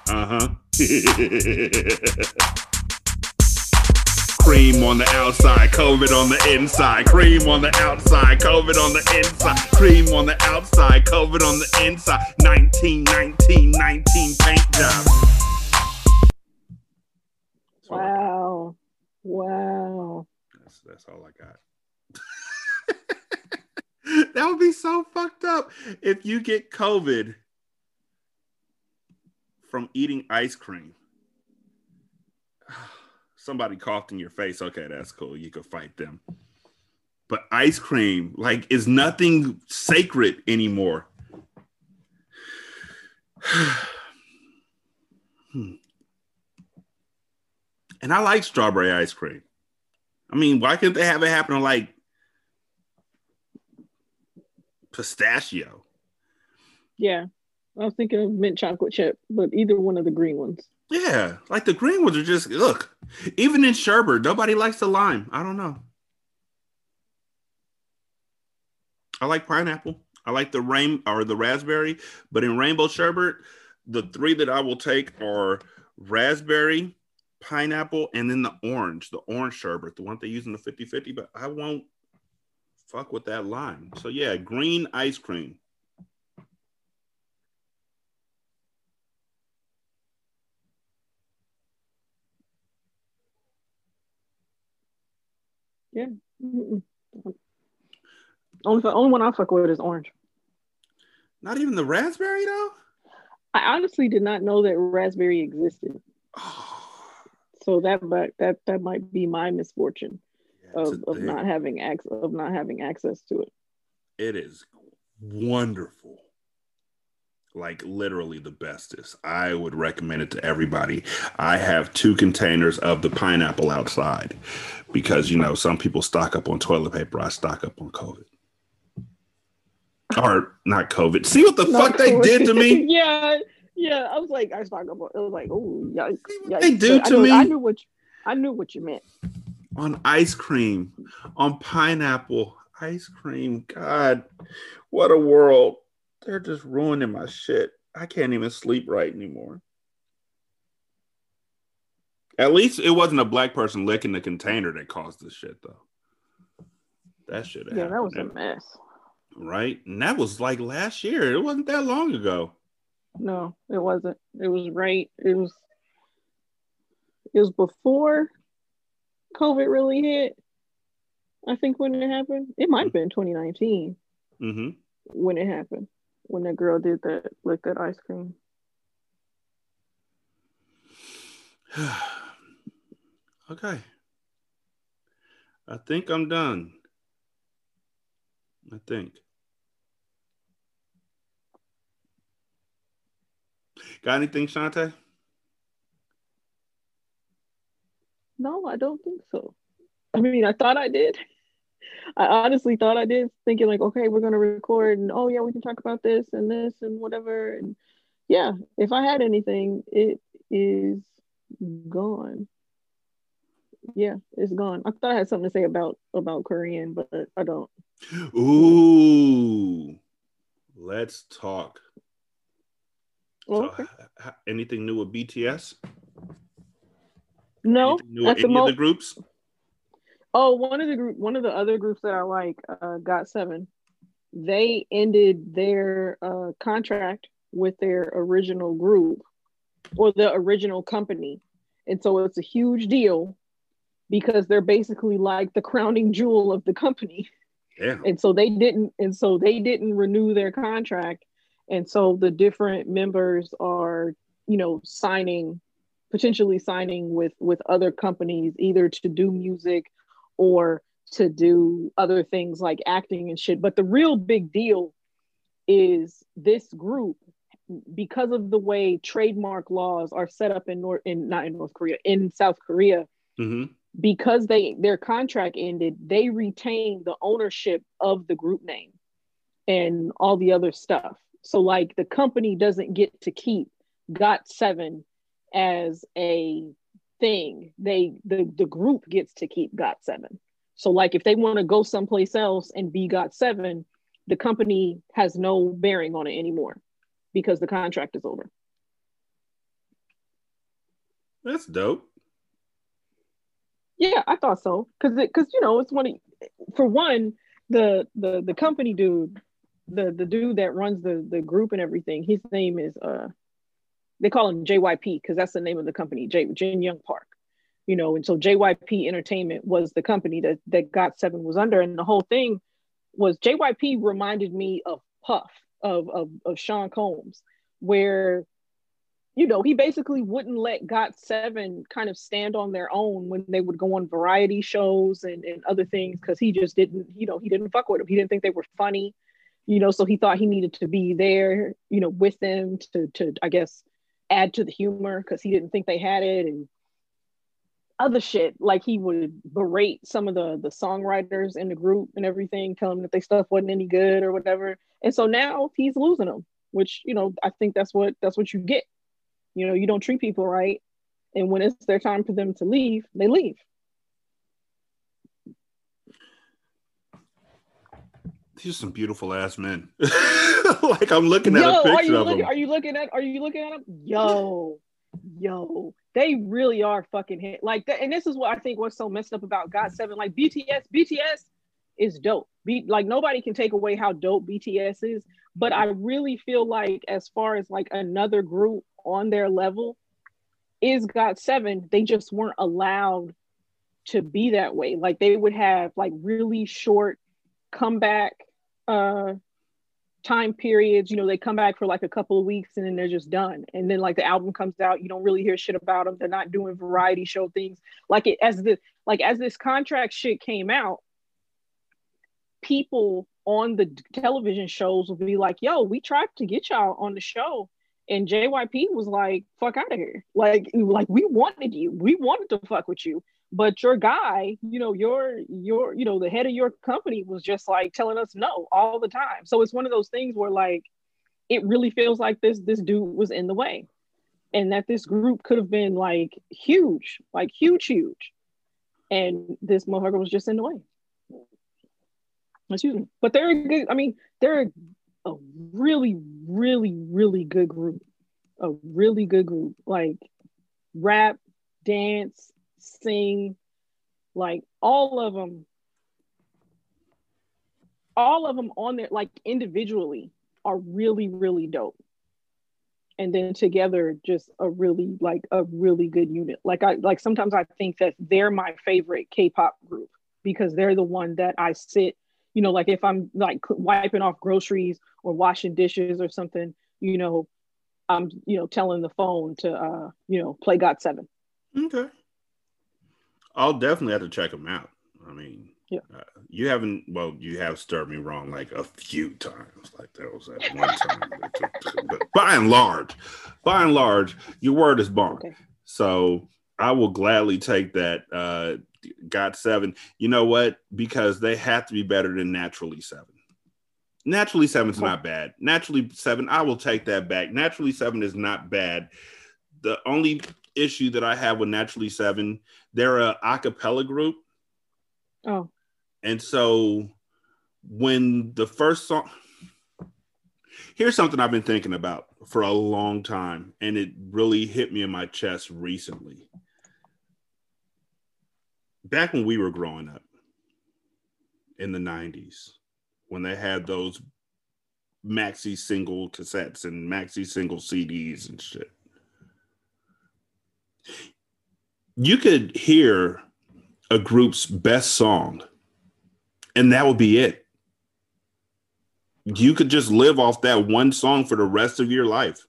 Uh-huh. <laughs> Cream on the outside, COVID on the inside. Cream on the outside, COVID on the inside. Cream on the outside, COVID on the inside. 19, 19, 19 paint job. Wow. Wow. That's, that's all I got. <laughs> that would be so fucked up if you get COVID from eating ice cream. <sighs> Somebody coughed in your face. Okay, that's cool. You could fight them. But ice cream, like, is nothing sacred anymore. <sighs> Hmm. And I like strawberry ice cream. I mean, why can't they have it happen on like pistachio? Yeah. I was thinking of mint chocolate chip, but either one of the green ones. Yeah, like the green ones are just look. Even in sherbet, nobody likes the lime. I don't know. I like pineapple. I like the rain or the raspberry, but in rainbow sherbet, the three that I will take are raspberry, pineapple, and then the orange, the orange sherbet, the one they use in the 50-50, but I won't fuck with that lime. So yeah, green ice cream. Mm-mm. Only, only one I fuck with is orange. Not even the raspberry though. I honestly did not know that raspberry existed. Oh, So that might that that might be my misfortune. yeah, of, of thing. not having access of not having access to it. It is wonderful. Like literally the bestest. I would recommend it to everybody. I have two containers of the pineapple outside because you know some people stock up on toilet paper. I stock up on COVID. Or not COVID. See what the fuck they did to me? <laughs> yeah, yeah. I was like, I was talking about. It was like, oh, yikes, yikes. they do But I to knew- me? I knew what you, I knew what you meant. on ice cream, on pineapple ice cream. God, what a world. They're just ruining my shit. I can't even sleep right anymore. At least it wasn't a black person licking the container that caused this shit, though. That shit. Yeah, that was a mess. right? And that was like last year. It wasn't that long ago. No, it wasn't. It was right. It was. It was before COVID really hit. I think when it happened, it might have been 2019 Mm-hmm. when it happened. When that girl did that, licked that ice cream. <sighs> okay. I think I'm done. I think. Got anything, Shanta? No, I don't think so. I mean, I thought I did. I honestly thought I did, thinking like, okay, we're gonna record, and oh yeah, we can talk about this and this and whatever. And yeah, if I had anything, it is gone. Yeah, it's gone. I thought I had something to say about about Korean, but I don't. Ooh. Let's talk. So, okay. anything new with BTS? No, anything new at the any of the groups? Oh, one of the group, one of the other groups that I like, uh, GOT7, they ended their uh, contract with their original group or the original company, and so it's a huge deal because they're basically like the crowning jewel of the company, Yeah. and so they didn't, and so they didn't renew their contract, and so the different members are, you know, signing, potentially signing with with other companies either to do music or to do other things like acting and shit. But the real big deal is this group, because of the way trademark laws are set up in North in not in North Korea, in South Korea, hmm because they their contract ended, they retain the ownership of the group name and all the other stuff. So like the company doesn't get to keep GOT7 as a thing. They the the group gets to keep GOT7. So like if they want to go someplace else and be GOT7, the company has no bearing on it anymore because the contract is over. That's dope. Yeah, I thought so. Cause it cause you know, it's one of for one, the the the company dude, the the dude that runs the the group and everything, his name is uh they call him JYP because that's the name of the company, J Jin Young Park. You know, and so JYP Entertainment was the company that that GOT7 was under, and the whole thing was JYP reminded me of Puff of of, of Sean Combs, where you know he basically wouldn't let GOT7 kind of stand on their own when they would go on variety shows and, and other things because he just didn't, you know, he didn't fuck with them. He didn't think they were funny, you know, so he thought he needed to be there, you know, with them to to I guess add to the humor because he didn't think they had it and other shit. Like he would berate some of the the songwriters in the group and everything tell them that their stuff wasn't any good or whatever. And so now he's losing them which you know i think that's what that's what you get. You know you don't treat people right. And when it's their time for them to leave they leave These are some beautiful ass men. <laughs> like I'm looking at yo a picture of looking them. are you looking at are you looking at them yo yo they really are fucking hit like that and this is what i think what's so messed up about GOT7 like bts bts is dope Be, like nobody can take away how dope bts is but i really feel like as far as like another group on their level is GOT7 they just weren't allowed to be that way like they would have like really short comeback uh time periods. You know, they come back for like a couple of weeks and then they're just done. And then like the album comes out, you don't really hear shit about them. They're not doing variety show things. Like it as the like as this contract shit came out, people on the television shows will be like, "Yo, we tried to get y'all on the show." And JYP was like, "Fuck out of here!" Like, like we wanted you, we wanted to fuck with you, but your guy, you know, your your, you know, the head of your company was just like telling us no all the time. So it's one of those things where like, it really feels like this this dude was in the way, and that this group could have been like huge, like huge, huge, and this motherfucker was just in the way. Excuse me. But they're a good, I mean, they're a really, really, really good group. A really good group. Like rap, dance, sing, like all of them. All of them on there, like individually, are really, really dope. And then together, just a really like a really good unit. Like I like sometimes I think that they're my favorite K-pop group because they're the one that I sit you know, like if I'm like wiping off groceries or washing dishes or something, you know, I'm, you know, telling the phone to, uh, you know, play GOT7. Okay. I'll definitely have to check them out. I mean, yeah. Uh, you haven't, well, you have stirred me wrong like a few times. Like that was that one time. but by and large, by and large, your word is bond. Okay. So I will gladly take that uh, GOT7. You know what? Because they have to be better than naturally seven. Naturally seven's is not bad. Naturally seven, I will take that back. Naturally seven is not bad. The only issue that I have with naturally seven, they're a acapella group. Oh. And so when the first song here's something I've been thinking about for a long time, and it really hit me in my chest recently back when we were growing up in the 90s when they had those maxi single cassettes and maxi single CDs and shit. You could hear a group's best song and that would be it. You could just live off that one song for the rest of your life.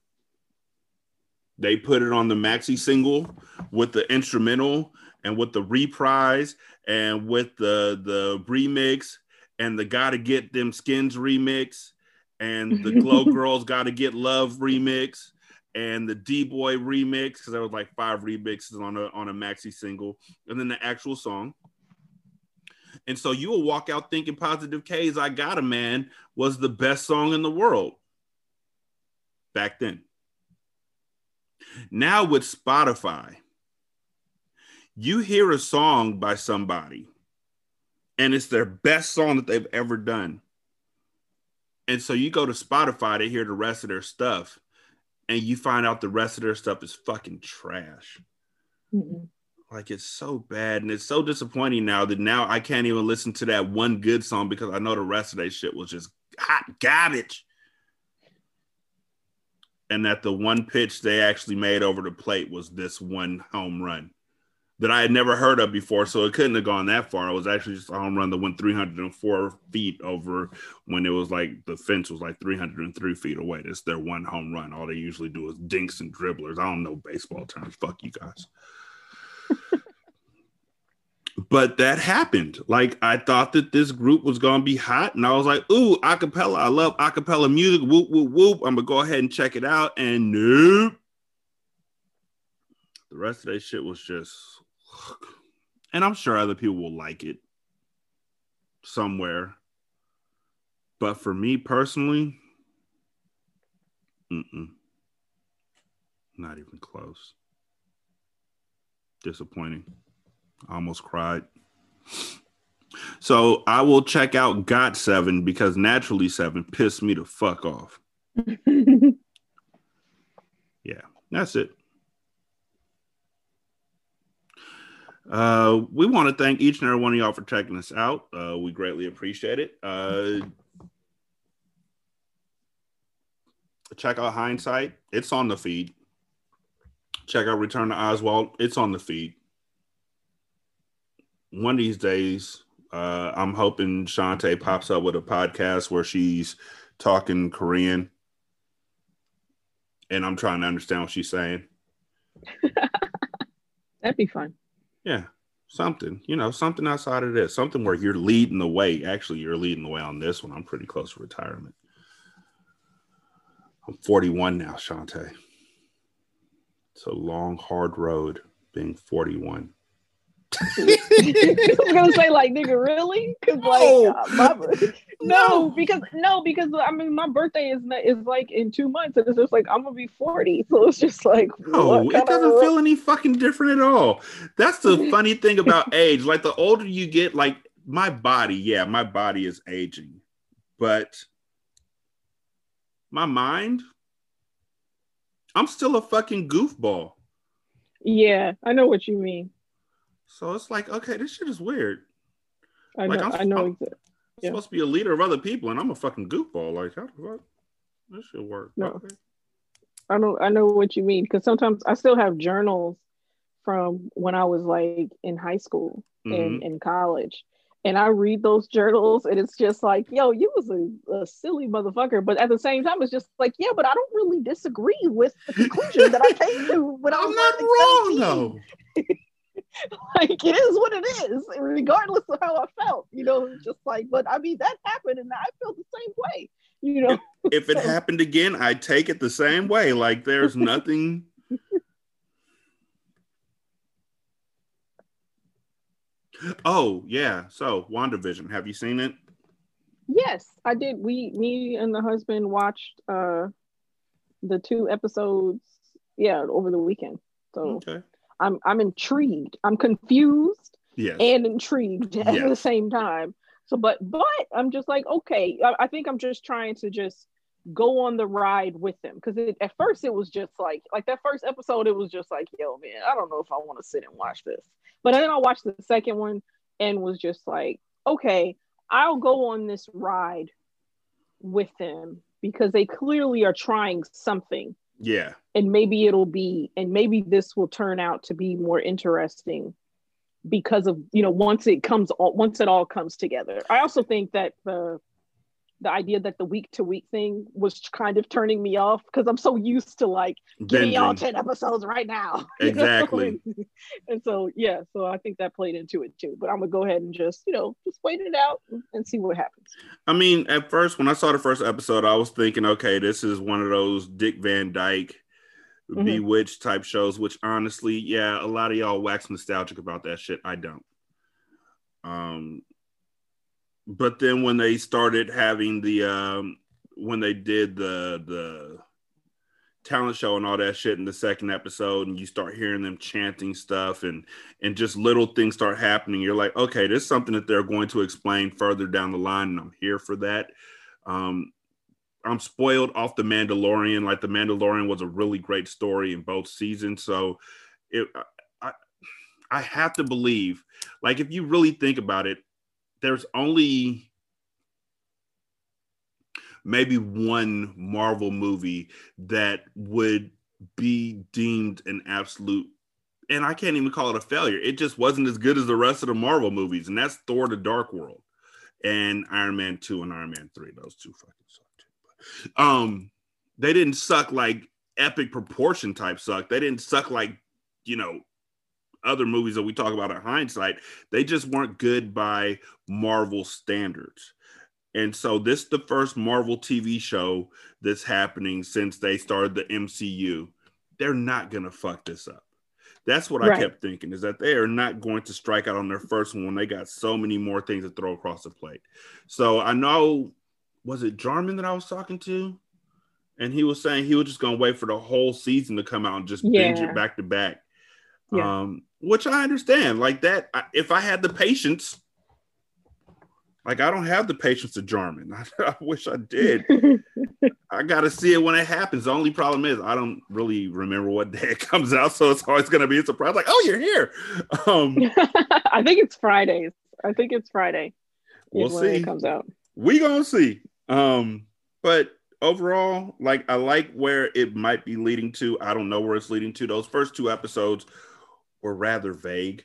They put it on the maxi single with the instrumental and with the reprise and with the the remix and the gotta get them skins remix and the <laughs> glow girls gotta get love remix and the d-boy remix because there was like five remixes on a on a maxi single and then the actual song and so you will walk out thinking positive k's i got a man was the best song in the world back then now with spotify you hear a song by somebody and it's their best song that they've ever done. And so you go to Spotify to hear the rest of their stuff and you find out the rest of their stuff is fucking trash. mm Like it's so bad and it's so disappointing now that now I can't even listen to that one good song because I know the rest of that shit was just hot garbage. And that the one pitch they actually made over the plate was this one home run that I had never heard of before. So it couldn't have gone that far. It was actually just a home run that went 304 feet over when it was like the fence was like 303 feet away. That's their one home run. All they usually do is dinks and dribblers. I don't know baseball terms. Fuck you guys. <laughs> but that happened. Like I thought that this group was gonna be hot, and I was like, "Ooh, acapella! I love acapella music. Whoop whoop whoop! I'm gonna go ahead and check it out." And nope, the rest of that shit was just and I'm sure other people will like it somewhere. But for me personally, not even close. Disappointing. I almost cried. So I will check out GOT7 because Naturally Seven pissed me the fuck off. <laughs> yeah, that's it. Uh, we want to thank each and every one of y'all for checking us out. Uh, we greatly appreciate it. Uh, check out Hindsight, it's on the feed. Check out Return to Oswald, it's on the feed. One of these days, uh, I'm hoping Shanta pops up with a podcast where she's talking Korean, and I'm trying to understand what she's saying. <laughs> That'd be fun. Yeah, something, you know, something outside of this, something where you're leading the way. Actually, you're leading the way on this one. I'm pretty close to retirement. I'm 41 now, Shanta. It's a long, hard road being 41. <laughs> I was gonna say like nigga really? Because like uh, my, <laughs> no. because no because I mean my birthday is not, is like in two months and it's just like I'm gonna be 40 so it's just like no it doesn't feel any fucking different at all. That's the <laughs> funny thing about age like the older you get like my body yeah my body is aging but my mind I'm still a fucking goofball. Yeah I know what you mean so it's like, okay, this shit is weird. I like, know. I'm, I know. I'm yeah. supposed to be a leader of other people, and I'm a fucking goofball. Like, how the fuck? This should work. No. Okay. I know. I know what you mean because sometimes I still have journals from when I was like in high school mm-hmm. and in college. And I read those journals, and it's just like, yo, you was a, a, silly motherfucker. But at the same time, it's just like, yeah, but I don't really disagree with the conclusion that I came to when I <laughs> was I'm not wrong, 17. though. <laughs> <laughs> like it is what it is, regardless of how I felt. You know, just like, but I mean, that happened, and I feel the same way. You know, if, if it <laughs> happened again, I take it the same way. Like there's nothing. <laughs> oh yeah, so WandaVision. Have you seen it? Yes, I did. We, me, and the husband watched uh the two episodes. Yeah, over the weekend. So okay. I'm I'm intrigued. I'm confused yes. and intrigued <laughs> at yes. the same time. So, but but I'm just like, okay, I, I think I'm just trying to just go on the ride with them because at first it was just like like that first episode it was just like yo man i don't know if i want to sit and watch this but then i watched the second one and was just like okay i'll go on this ride with them because they clearly are trying something yeah. And maybe it'll be, and maybe this will turn out to be more interesting because of, you know, once it comes, all, once it all comes together. I also think that the, the idea that the week to week thing was kind of turning me off because I'm so used to like give me all 10 episodes right now. <laughs> Exactly. <laughs> and so yeah, so I think that played into it too. But I'm gonna go ahead and just, you know, just wait it out and see what happens. I mean, at first when I saw the first episode, I was thinking, okay, this is one of those Dick Van Dyke mm-hmm. bewitched type shows, which honestly, yeah, a lot of y'all wax nostalgic about that shit. I don't. Um but then when they started having the um when they did the the talent show and all that shit in the second episode and you start hearing them chanting stuff and and just little things start happening you're like okay this is something that they're going to explain further down the line and i'm here for that. Um i'm spoiled off the mandalorian. Like the mandalorian was a really great story in both seasons. So it i i have to believe like if you really think about it there's only maybe one Marvel movie that would be deemed an absolute and I can't even call it a failure. It just wasn't as good as the rest of the Marvel movies, and that's Thor: The Dark World and Iron Man Two and Iron Man Three. Those two fucking suck too. But, um, they didn't suck like epic proportion type suck. They didn't suck like you know other movies that we talk about in hindsight, they just weren't good by Marvel standards. And so this is the first Marvel TV show that's happening since they started the MCU. They're not gonna fuck this up. That's what right. I kept thinking is that they are not going to strike out on their first one when they got so many more things to throw across the plate. So I know, was it Jarman that I was talking to? And he was saying he was just gonna wait for the whole season to come out and just yeah. binge it back to back. Yeah. Um, which I understand. Like that, if I had the patience, like I don't have the patience to Jarman. <laughs> I, I wish I did. <laughs> I got to see it when it happens. The only problem is I don't really remember what day it <laughs> comes out, so it's always going to be a surprise. Like, oh, you're here. Um, I think it's Fridays. I think it's Friday. We'll see. It comes out. We gonna see. Um, but overall, like I like where it might be leading to. I don't know where it's leading to. Those first two episodes were rather vague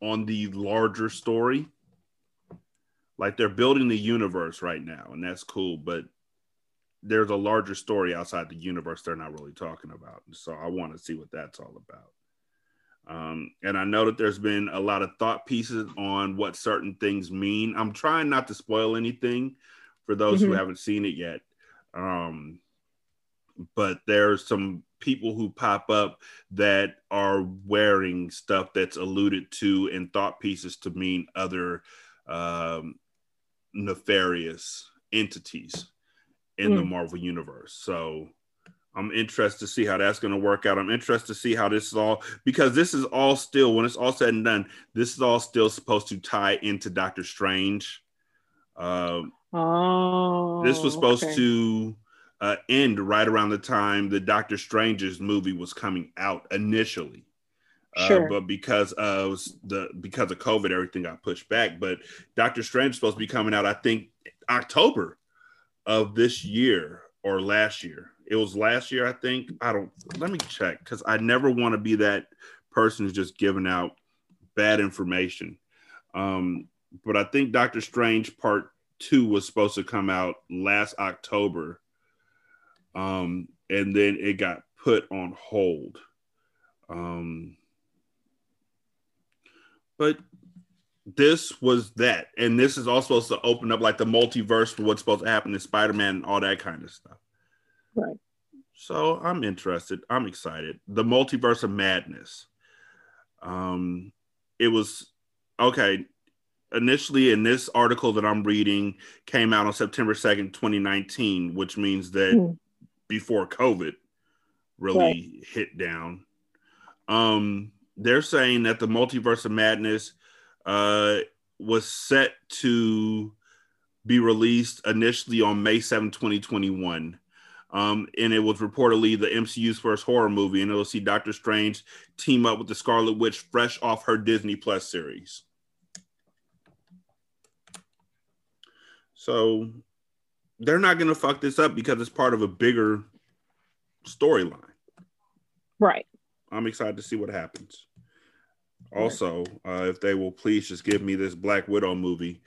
on the larger story. like they're building the universe right now, and that's cool. But there's a larger story outside the universe they're not really talking about. So I want to see what that's all about. Um, and I know that there's been a lot of thought pieces on what certain things mean. I'm trying not to spoil anything for those mm-hmm. who haven't seen it yet. Um, but there's some people who pop up that are wearing stuff that's alluded to in thought pieces to mean other um, nefarious entities in mm. the Marvel universe. So I'm interested to see how that's going to work out. I'm interested to see how this is all because this is all still when it's all said and done. This is all still supposed to tie into Doctor Strange. Uh, oh, this was supposed okay. to uh, end right around the time the Doctor Strange's movie was coming out initially. Uh, sure. but because of the because of COVID, everything got pushed back. But Doctor Strange is supposed to be coming out, I think, October of this year or last year. It was last year, I think. I don't. Let me check because I never want to be that person who's just giving out bad information. Um, but I think Doctor Strange Part Two was supposed to come out last October um, and then it got put on hold. Um, but this was that, and this is also supposed to open up like the multiverse for what's supposed to happen in Spider-Man and all that kind of stuff. Right. So I'm interested. I'm excited. The multiverse of madness. Um, it was okay. Initially, in this article that I'm reading, came out on September 2nd, 2019, which means that mm before COVID really right. hit down. Um, they're saying that the multiverse of madness uh, was set to be released initially on May 7, 2021. Um, and it was reportedly the MCU's first horror movie, and it'll see Doctor Strange team up with the Scarlet Witch fresh off her Disney Plus series. So they're not going to fuck this up because it's part of a bigger storyline. Right. I'm excited to see what happens. Also, uh, if they will please just give me this Black Widow movie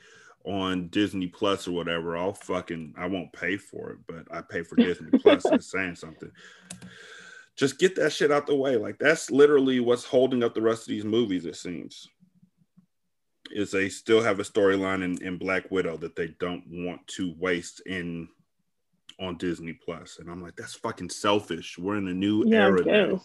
on Disney Plus or whatever, I'll fucking I won't pay for it, but I pay for Disney <laughs> Plus. Is saying something. Just get that shit out the way. Like that's literally what's holding up the rest of these movies. It seems is they still have a storyline in, in Black Widow that they don't want to waste in on Disney Plus. And I'm like, that's fucking selfish. We're in a new yeah, era now.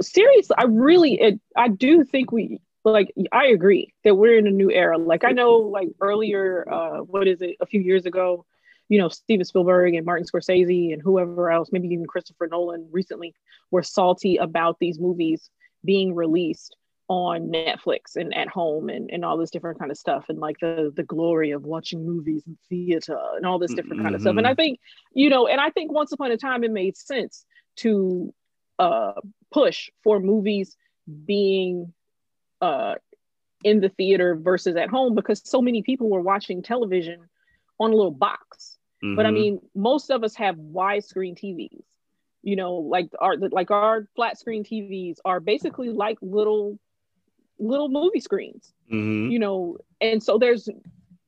Seriously, I really it, I do think we like I agree that we're in a new era. Like I know like earlier uh what is it a few years ago, you know, Steven Spielberg and Martin Scorsese and whoever else, maybe even Christopher Nolan recently were salty about these movies being released on Netflix and at home and, and all this different kind of stuff and like the the glory of watching movies and theater and all this different mm-hmm. kind of stuff. And I mm-hmm. think, you know, and I think once upon a time it made sense to uh push for movies being uh in the theater versus at home because so many people were watching television on a little box. Mm-hmm. But I mm-hmm. mean, most of us have widescreen TVs. You know, like our like our flat screen TVs are basically like little little movie screens mm-hmm. you know and so there's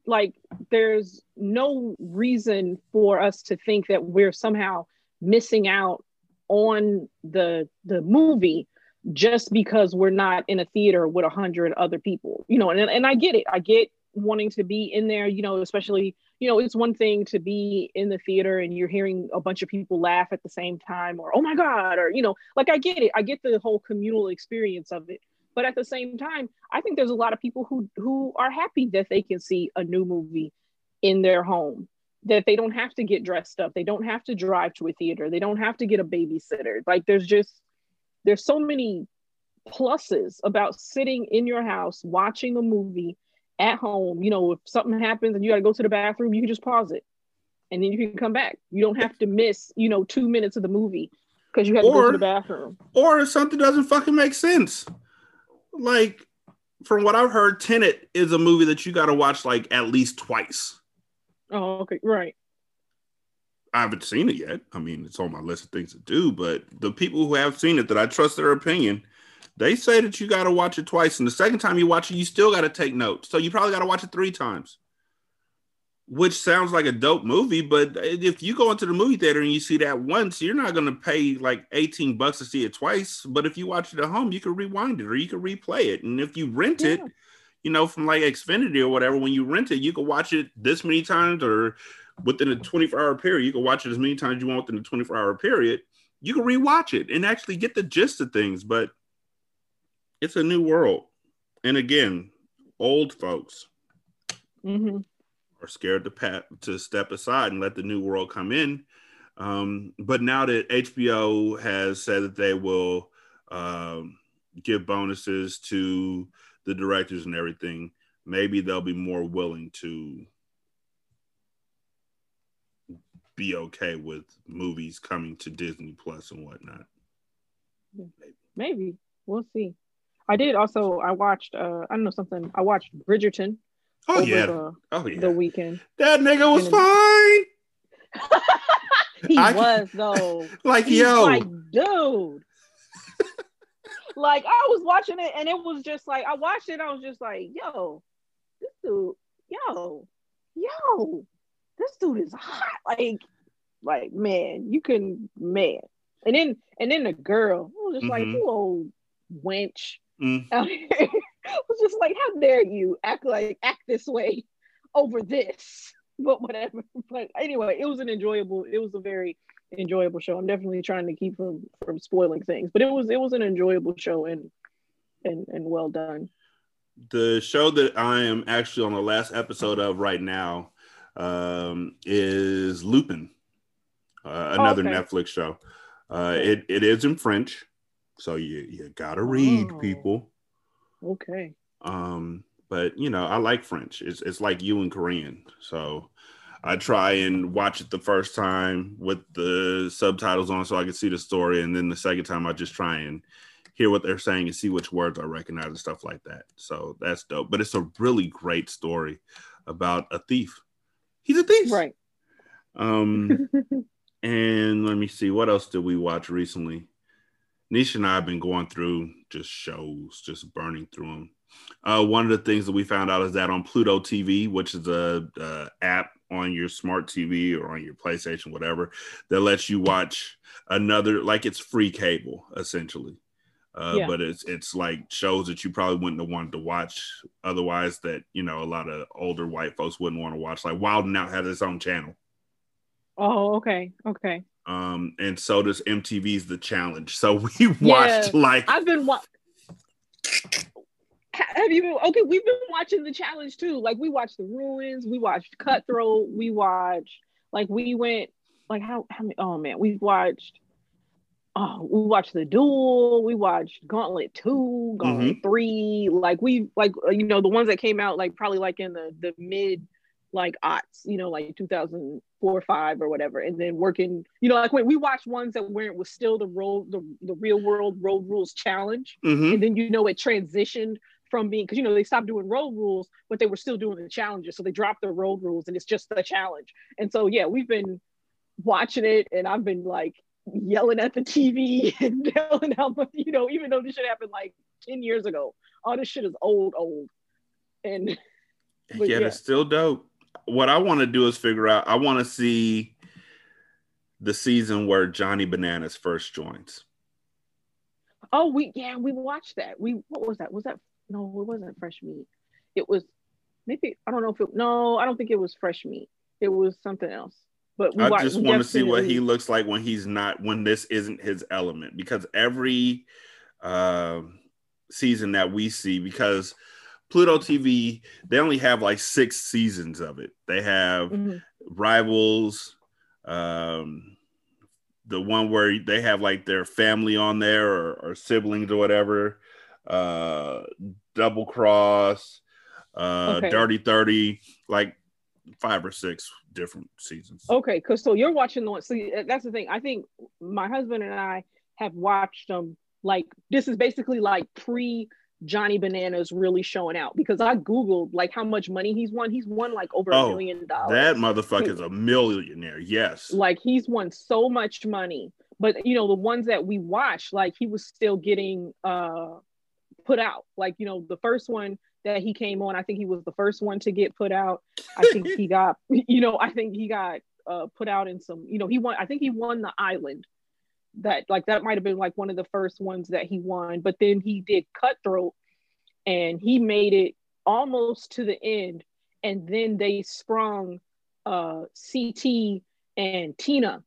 like there's no reason for us to think that we're somehow missing out on the the movie just because we're not in a theater with a hundred other people you know and, and i get it. I get wanting to be in there you know especially you know it's one thing to be in the theater and you're hearing a bunch of people laugh at the same time or oh my god or you know like i get it. I get the whole communal experience of it but at the same time, I think there's a lot of people who who are happy that they can see a new movie in their home. That they don't have to get dressed up. They don't have to drive to a theater. They don't have to get a babysitter. Like there's just there's so many pluses about sitting in your house watching a movie at home. You know, if something happens and you got to go to the bathroom, you can just pause it and then you can come back. You don't have to miss, you know, two minutes of the movie because you had to go to the bathroom. Or if something doesn't fucking make sense like from what I've heard, Tenet is a movie that you got to watch like at least twice. Oh, okay, right. I haven't seen it yet. I mean, it's on my list of things to do, but the people who have seen it that I trust their opinion, They say that you got to watch it twice, and the second time you watch it, you still got to take notes. So you probably got to watch it three times. Which sounds like a dope movie, but if you go into the movie theater and you see that once, you're not going to pay like 18 bucks to see it twice. But if you watch it at home, you can rewind it or you can replay it. And if you rent yeah. it, you know, from like Xfinity or whatever, when you rent it, you can watch it this many times or within a 24 hour period. You can watch it as many times as you want within a 24 hour period. You can rewatch it and actually get the gist of things. But it's a new world. And again, old folks mm-hmm. Are scared to pat to step aside and let the new world come in. Um, but now that HBO has said that they will um, give bonuses to the directors and everything, maybe they'll be more willing to be okay with movies coming to Disney Plus and whatnot. Maybe. maybe. We'll see. I did also. I watched. Uh, I don't know something. I watched Bridgerton. Oh yeah. The, oh yeah. The weekend. That nigga was fine. <laughs> he I, was though. <laughs> Like He's yo, like dude. like I was watching it and it was just like I watched it. I was just like, yo, this dude, yo, yo, this dude is hot. Like, like man, you can man. And then and then the girl was just mm-hmm. like, you old wench. Mm. <laughs> <laughs> was just like, how dare you act like act this way over this? <laughs> But whatever. <laughs> But anyway, it was an enjoyable. It was a very enjoyable show. I'm definitely trying to keep from from spoiling things, but it was it was an enjoyable show and and and well done. The show that I am actually on the last episode of right now um, is Lupin, uh, another oh, okay. Netflix show. Uh, it it is in French. So you you gotta read oh, people. Okay. Um, but you know, I like French. It's it's like you and Korean. So I try and watch it the first time with the subtitles on so I can see the story. And then the second time I just try and hear what they're saying and see which words I recognize and stuff like that. So that's dope. But it's a really great story about a thief. He's a thief. Right. Um <laughs> and let me see what else did we watch recently? Nisha and I have been going through just shows, just burning through them. Uh, one of the things that we found out is that on Pluto TV, which is a, a app on your smart TV or on your PlayStation, whatever, that lets you watch another, like it's free cable essentially. Uh, yeah. But it's it's like shows that you probably wouldn't have wanted to watch otherwise. That you know a lot of older white folks wouldn't want to watch. Like Wild 'N Out has its own channel. Oh, okay, okay. Um, and so does MTV's The Challenge. So <laughs> we watched yeah, like I've been wa- have you been okay? We've been watching the challenge too. Like we watched the ruins, we watched Cutthroat, we watched like we went like how how many oh man, we've watched oh we watched the duel, we watched Gauntlet 2, Gauntlet mm-hmm. 3, like we like you know the ones that came out like probably like in the the mid like aughts, you know, like 2004 or five or whatever, and then working, you know, like when we watched ones that where it was still the road, the, the real world road rules challenge, mm-hmm. and then you know it transitioned from being because you know they stopped doing road rules, but they were still doing the challenges, so they dropped the road rules and it's just the challenge. And so yeah, we've been watching it, and I've been like yelling at the TV <laughs> and yelling how much, you know, even though this shit happened like 10 years ago, all this shit is old, old. And yeah, yeah, it's still dope what I want to do is figure out. I want to see the season where Johnny Bananas first joins. Oh, we yeah, we watched that. We what was that? Was that no? It wasn't fresh meat. It was maybe I don't know if it. No, I don't think it was fresh meat. It was something else. But I watched, just want to see what he looks like when he's not when this isn't his element because every uh, season that we see because Pluto TV, they only have like six seasons of it. They have mm-hmm. Rivals, um, the one where they have like their family on there or, or siblings or whatever, uh, Double Cross, uh, okay. Dirty 30, like five or six different seasons. Okay, because so you're watching the one. See, that's the thing. I think my husband and I have watched them. Like this is basically like pre Johnny Bananas really showing out because I googled like how much money he's won. He's won like over oh, a million dollars. That motherfucker is a millionaire. Yes. Like he's won so much money. But you know, the ones that we watched, like he was still getting uh put out. Like, you know, the first one that he came on, I think he was the first one to get put out. I think he <laughs> got, <laughs> you know, I think he got uh, put out in some, you know, he won, I think he won the island. That like that might have been like one of the first ones that he won, but then he did cutthroat and he made it almost to the end. And then they sprung uh, CT and Tina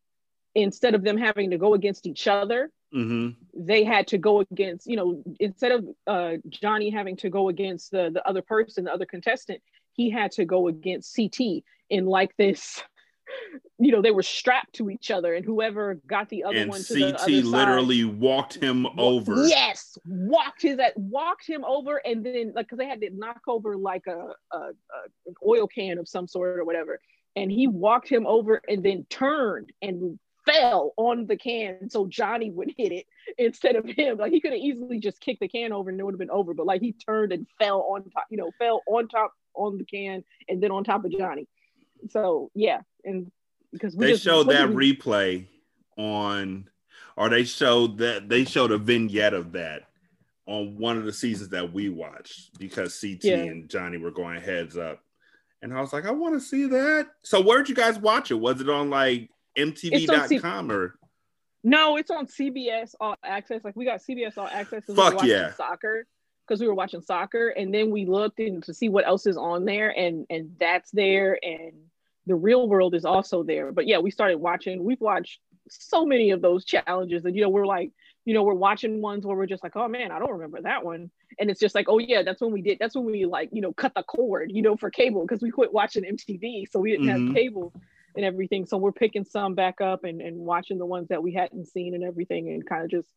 instead of them having to go against each other Mm-hmm. they had to go against you know instead of uh, johnny having to go against the the other person the other contestant he had to go against ct in like this you know they were strapped to each other and whoever got the other And one to the CT other side- literally walked him over. Yes, walked his at walked him over, and then like because they had to knock over like a, a, a an oil can of some sort or whatever, and he walked him over and then turned and fell on the can so Johnny would hit it instead of him. Like he could have easily just kicked the can over and it would have been over, but like he turned and fell on top, you know, fell on top on the can and then on top of Johnny. So yeah, and because we They just- showed that we- replay on, or they showed that they showed a vignette of that on one of the seasons that we watched because CT Yeah. and Johnny were going heads up. And I was like, I want to see that. So where'd you guys watch it? Was it on like MTV.com or No, it's on CBS All Access. Like we got CBS All Access because we Fuck yeah. soccer because we were watching soccer, and then we looked in to see what else is on there, and and that's there, and the real world is also there. But yeah, we started watching. We've watched so many of those challenges, and you know, we're like, you know, we're watching ones where we're just like, oh man, I don't remember that one, and it's just like, oh yeah, that's when we did. That's when we like, you know, cut the cord, you know, for cable because we quit watching MTV, so we didn't Mhm. have cable and everything. So we're picking some back up and, and watching the ones that we hadn't seen and everything and kind of just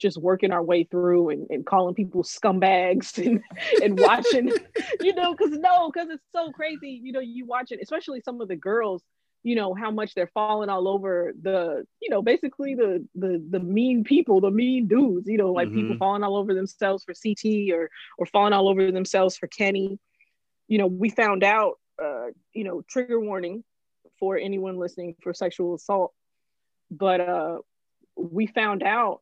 just working our way through and, and calling people scumbags <laughs> and, and watching, <laughs> you know, because no, because it's so crazy. You know, you watch it, especially some of the girls, you know, how much they're falling all over the, you know, basically the the the mean people, the mean dudes, you know, like people Mhm. falling all over themselves for CT or or falling all over themselves for Kenny. You know, we found out uh, you know, trigger warning for anyone listening for sexual assault. But uh, we found out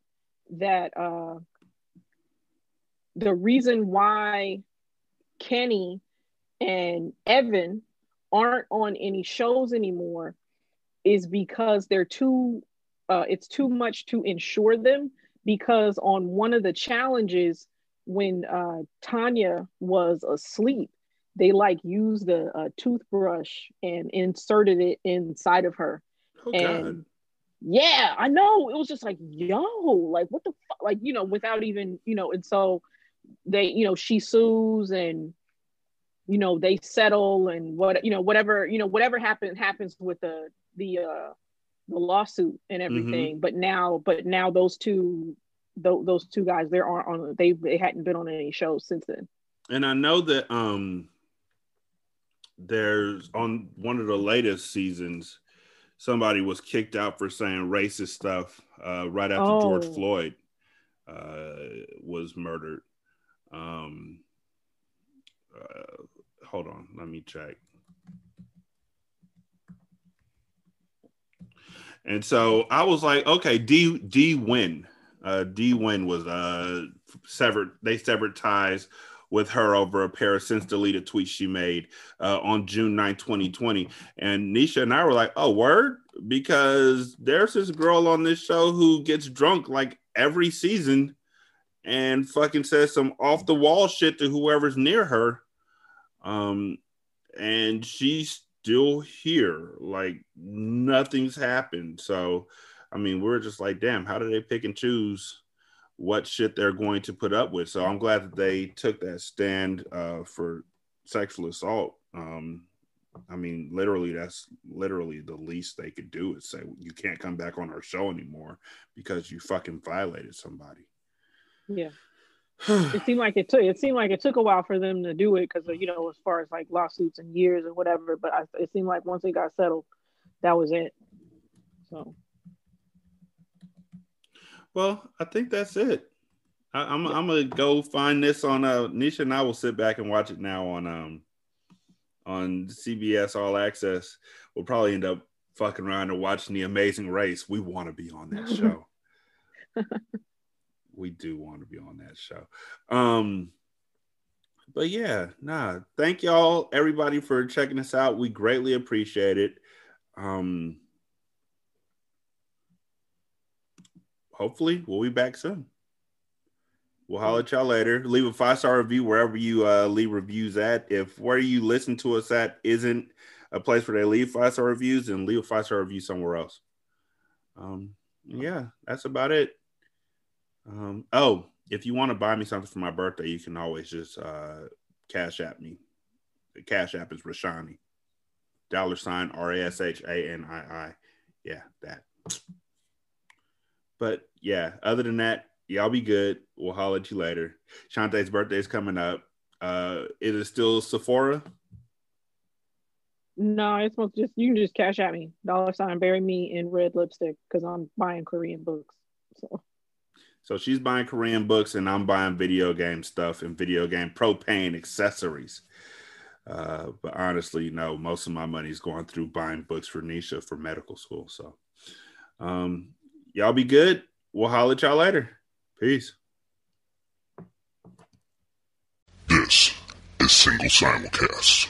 that uh, the reason why Kenny and Evan aren't on any shows anymore is because they're too, uh, it's too much to insure them. Because on one of the challenges, when uh, Tonya was asleep, they like used a, a toothbrush and inserted it inside of her oh and god. Yeah i know. It was just like yo like what the fuck like you know without even you know and so they you know she sues and you know they settle and what you know whatever you know whatever happens happens with the the uh the lawsuit and everything. But now but now those two tho- those two guys they aren't on they they hadn't been on any shows since then. And I know that um there's on one of the latest seasons, somebody was kicked out for saying racist stuff uh, right after George Oh. Floyd uh, was murdered. Um, uh, hold on, let me check. And so I was like, okay, D Dee Nguyen. Uh Dee Nguyen was uh severed, they severed ties with her over a pair of since deleted tweets she made uh, on June 9, 2020. And Nisha and I were like, oh, word? Because there's this girl on this show who gets drunk like every season and fucking says some off the wall shit to whoever's near her. Um, and she's still here. Like nothing's happened. So, I mean, we're just like, damn, how do they pick and choose? What shit they're going to put up with. So I'm glad that they took that stand uh, for sexual assault. Um, I mean, literally, that's literally the least they could do is say you can't come back on our show anymore because you fucking violated somebody. yeah <sighs> it seemed like it took it seemed like it took a while for them to do it because you know as far as like lawsuits and years and whatever but I, it seemed like once it got settled that was it so well, I think that's it. I, I'm I'm gonna go find this on uh Nisha and I will sit back and watch it now on um on CBS All Access. We'll probably end up fucking around and watching The Amazing Race. We want to be on that show. <laughs> we do want to be on that show. Um, but yeah, nah. Thank y'all, everybody, for checking us out. We greatly appreciate it. Um, hopefully, we'll be back soon. We'll holler at y'all later. Leave a five star review wherever you uh, leave reviews at. If where you listen to us at isn't a place where they leave five star reviews, then leave a five star review somewhere else. Um, yeah, that's about it. Um, oh, if you want to buy me something for my birthday, you can always just uh, cash at me. The cash app is Rashanii. Dollar sign R A S H A N I I. Yeah, that. But yeah, other than that, y'all be good. We'll holler at you later. Shanta's birthday is coming up. Uh, it is still Sephora. No, it's to just you can just cash at me. Dollar sign bury me in red lipstick because I'm buying Korean books. So So she's buying Korean books and I'm buying video game stuff and video game propane accessories. Uh, but honestly, no, most of my money is going through buying books for Nisha for medical school. So um, y'all be good. We'll holler at y'all later. Peace. This is Single Simulcast.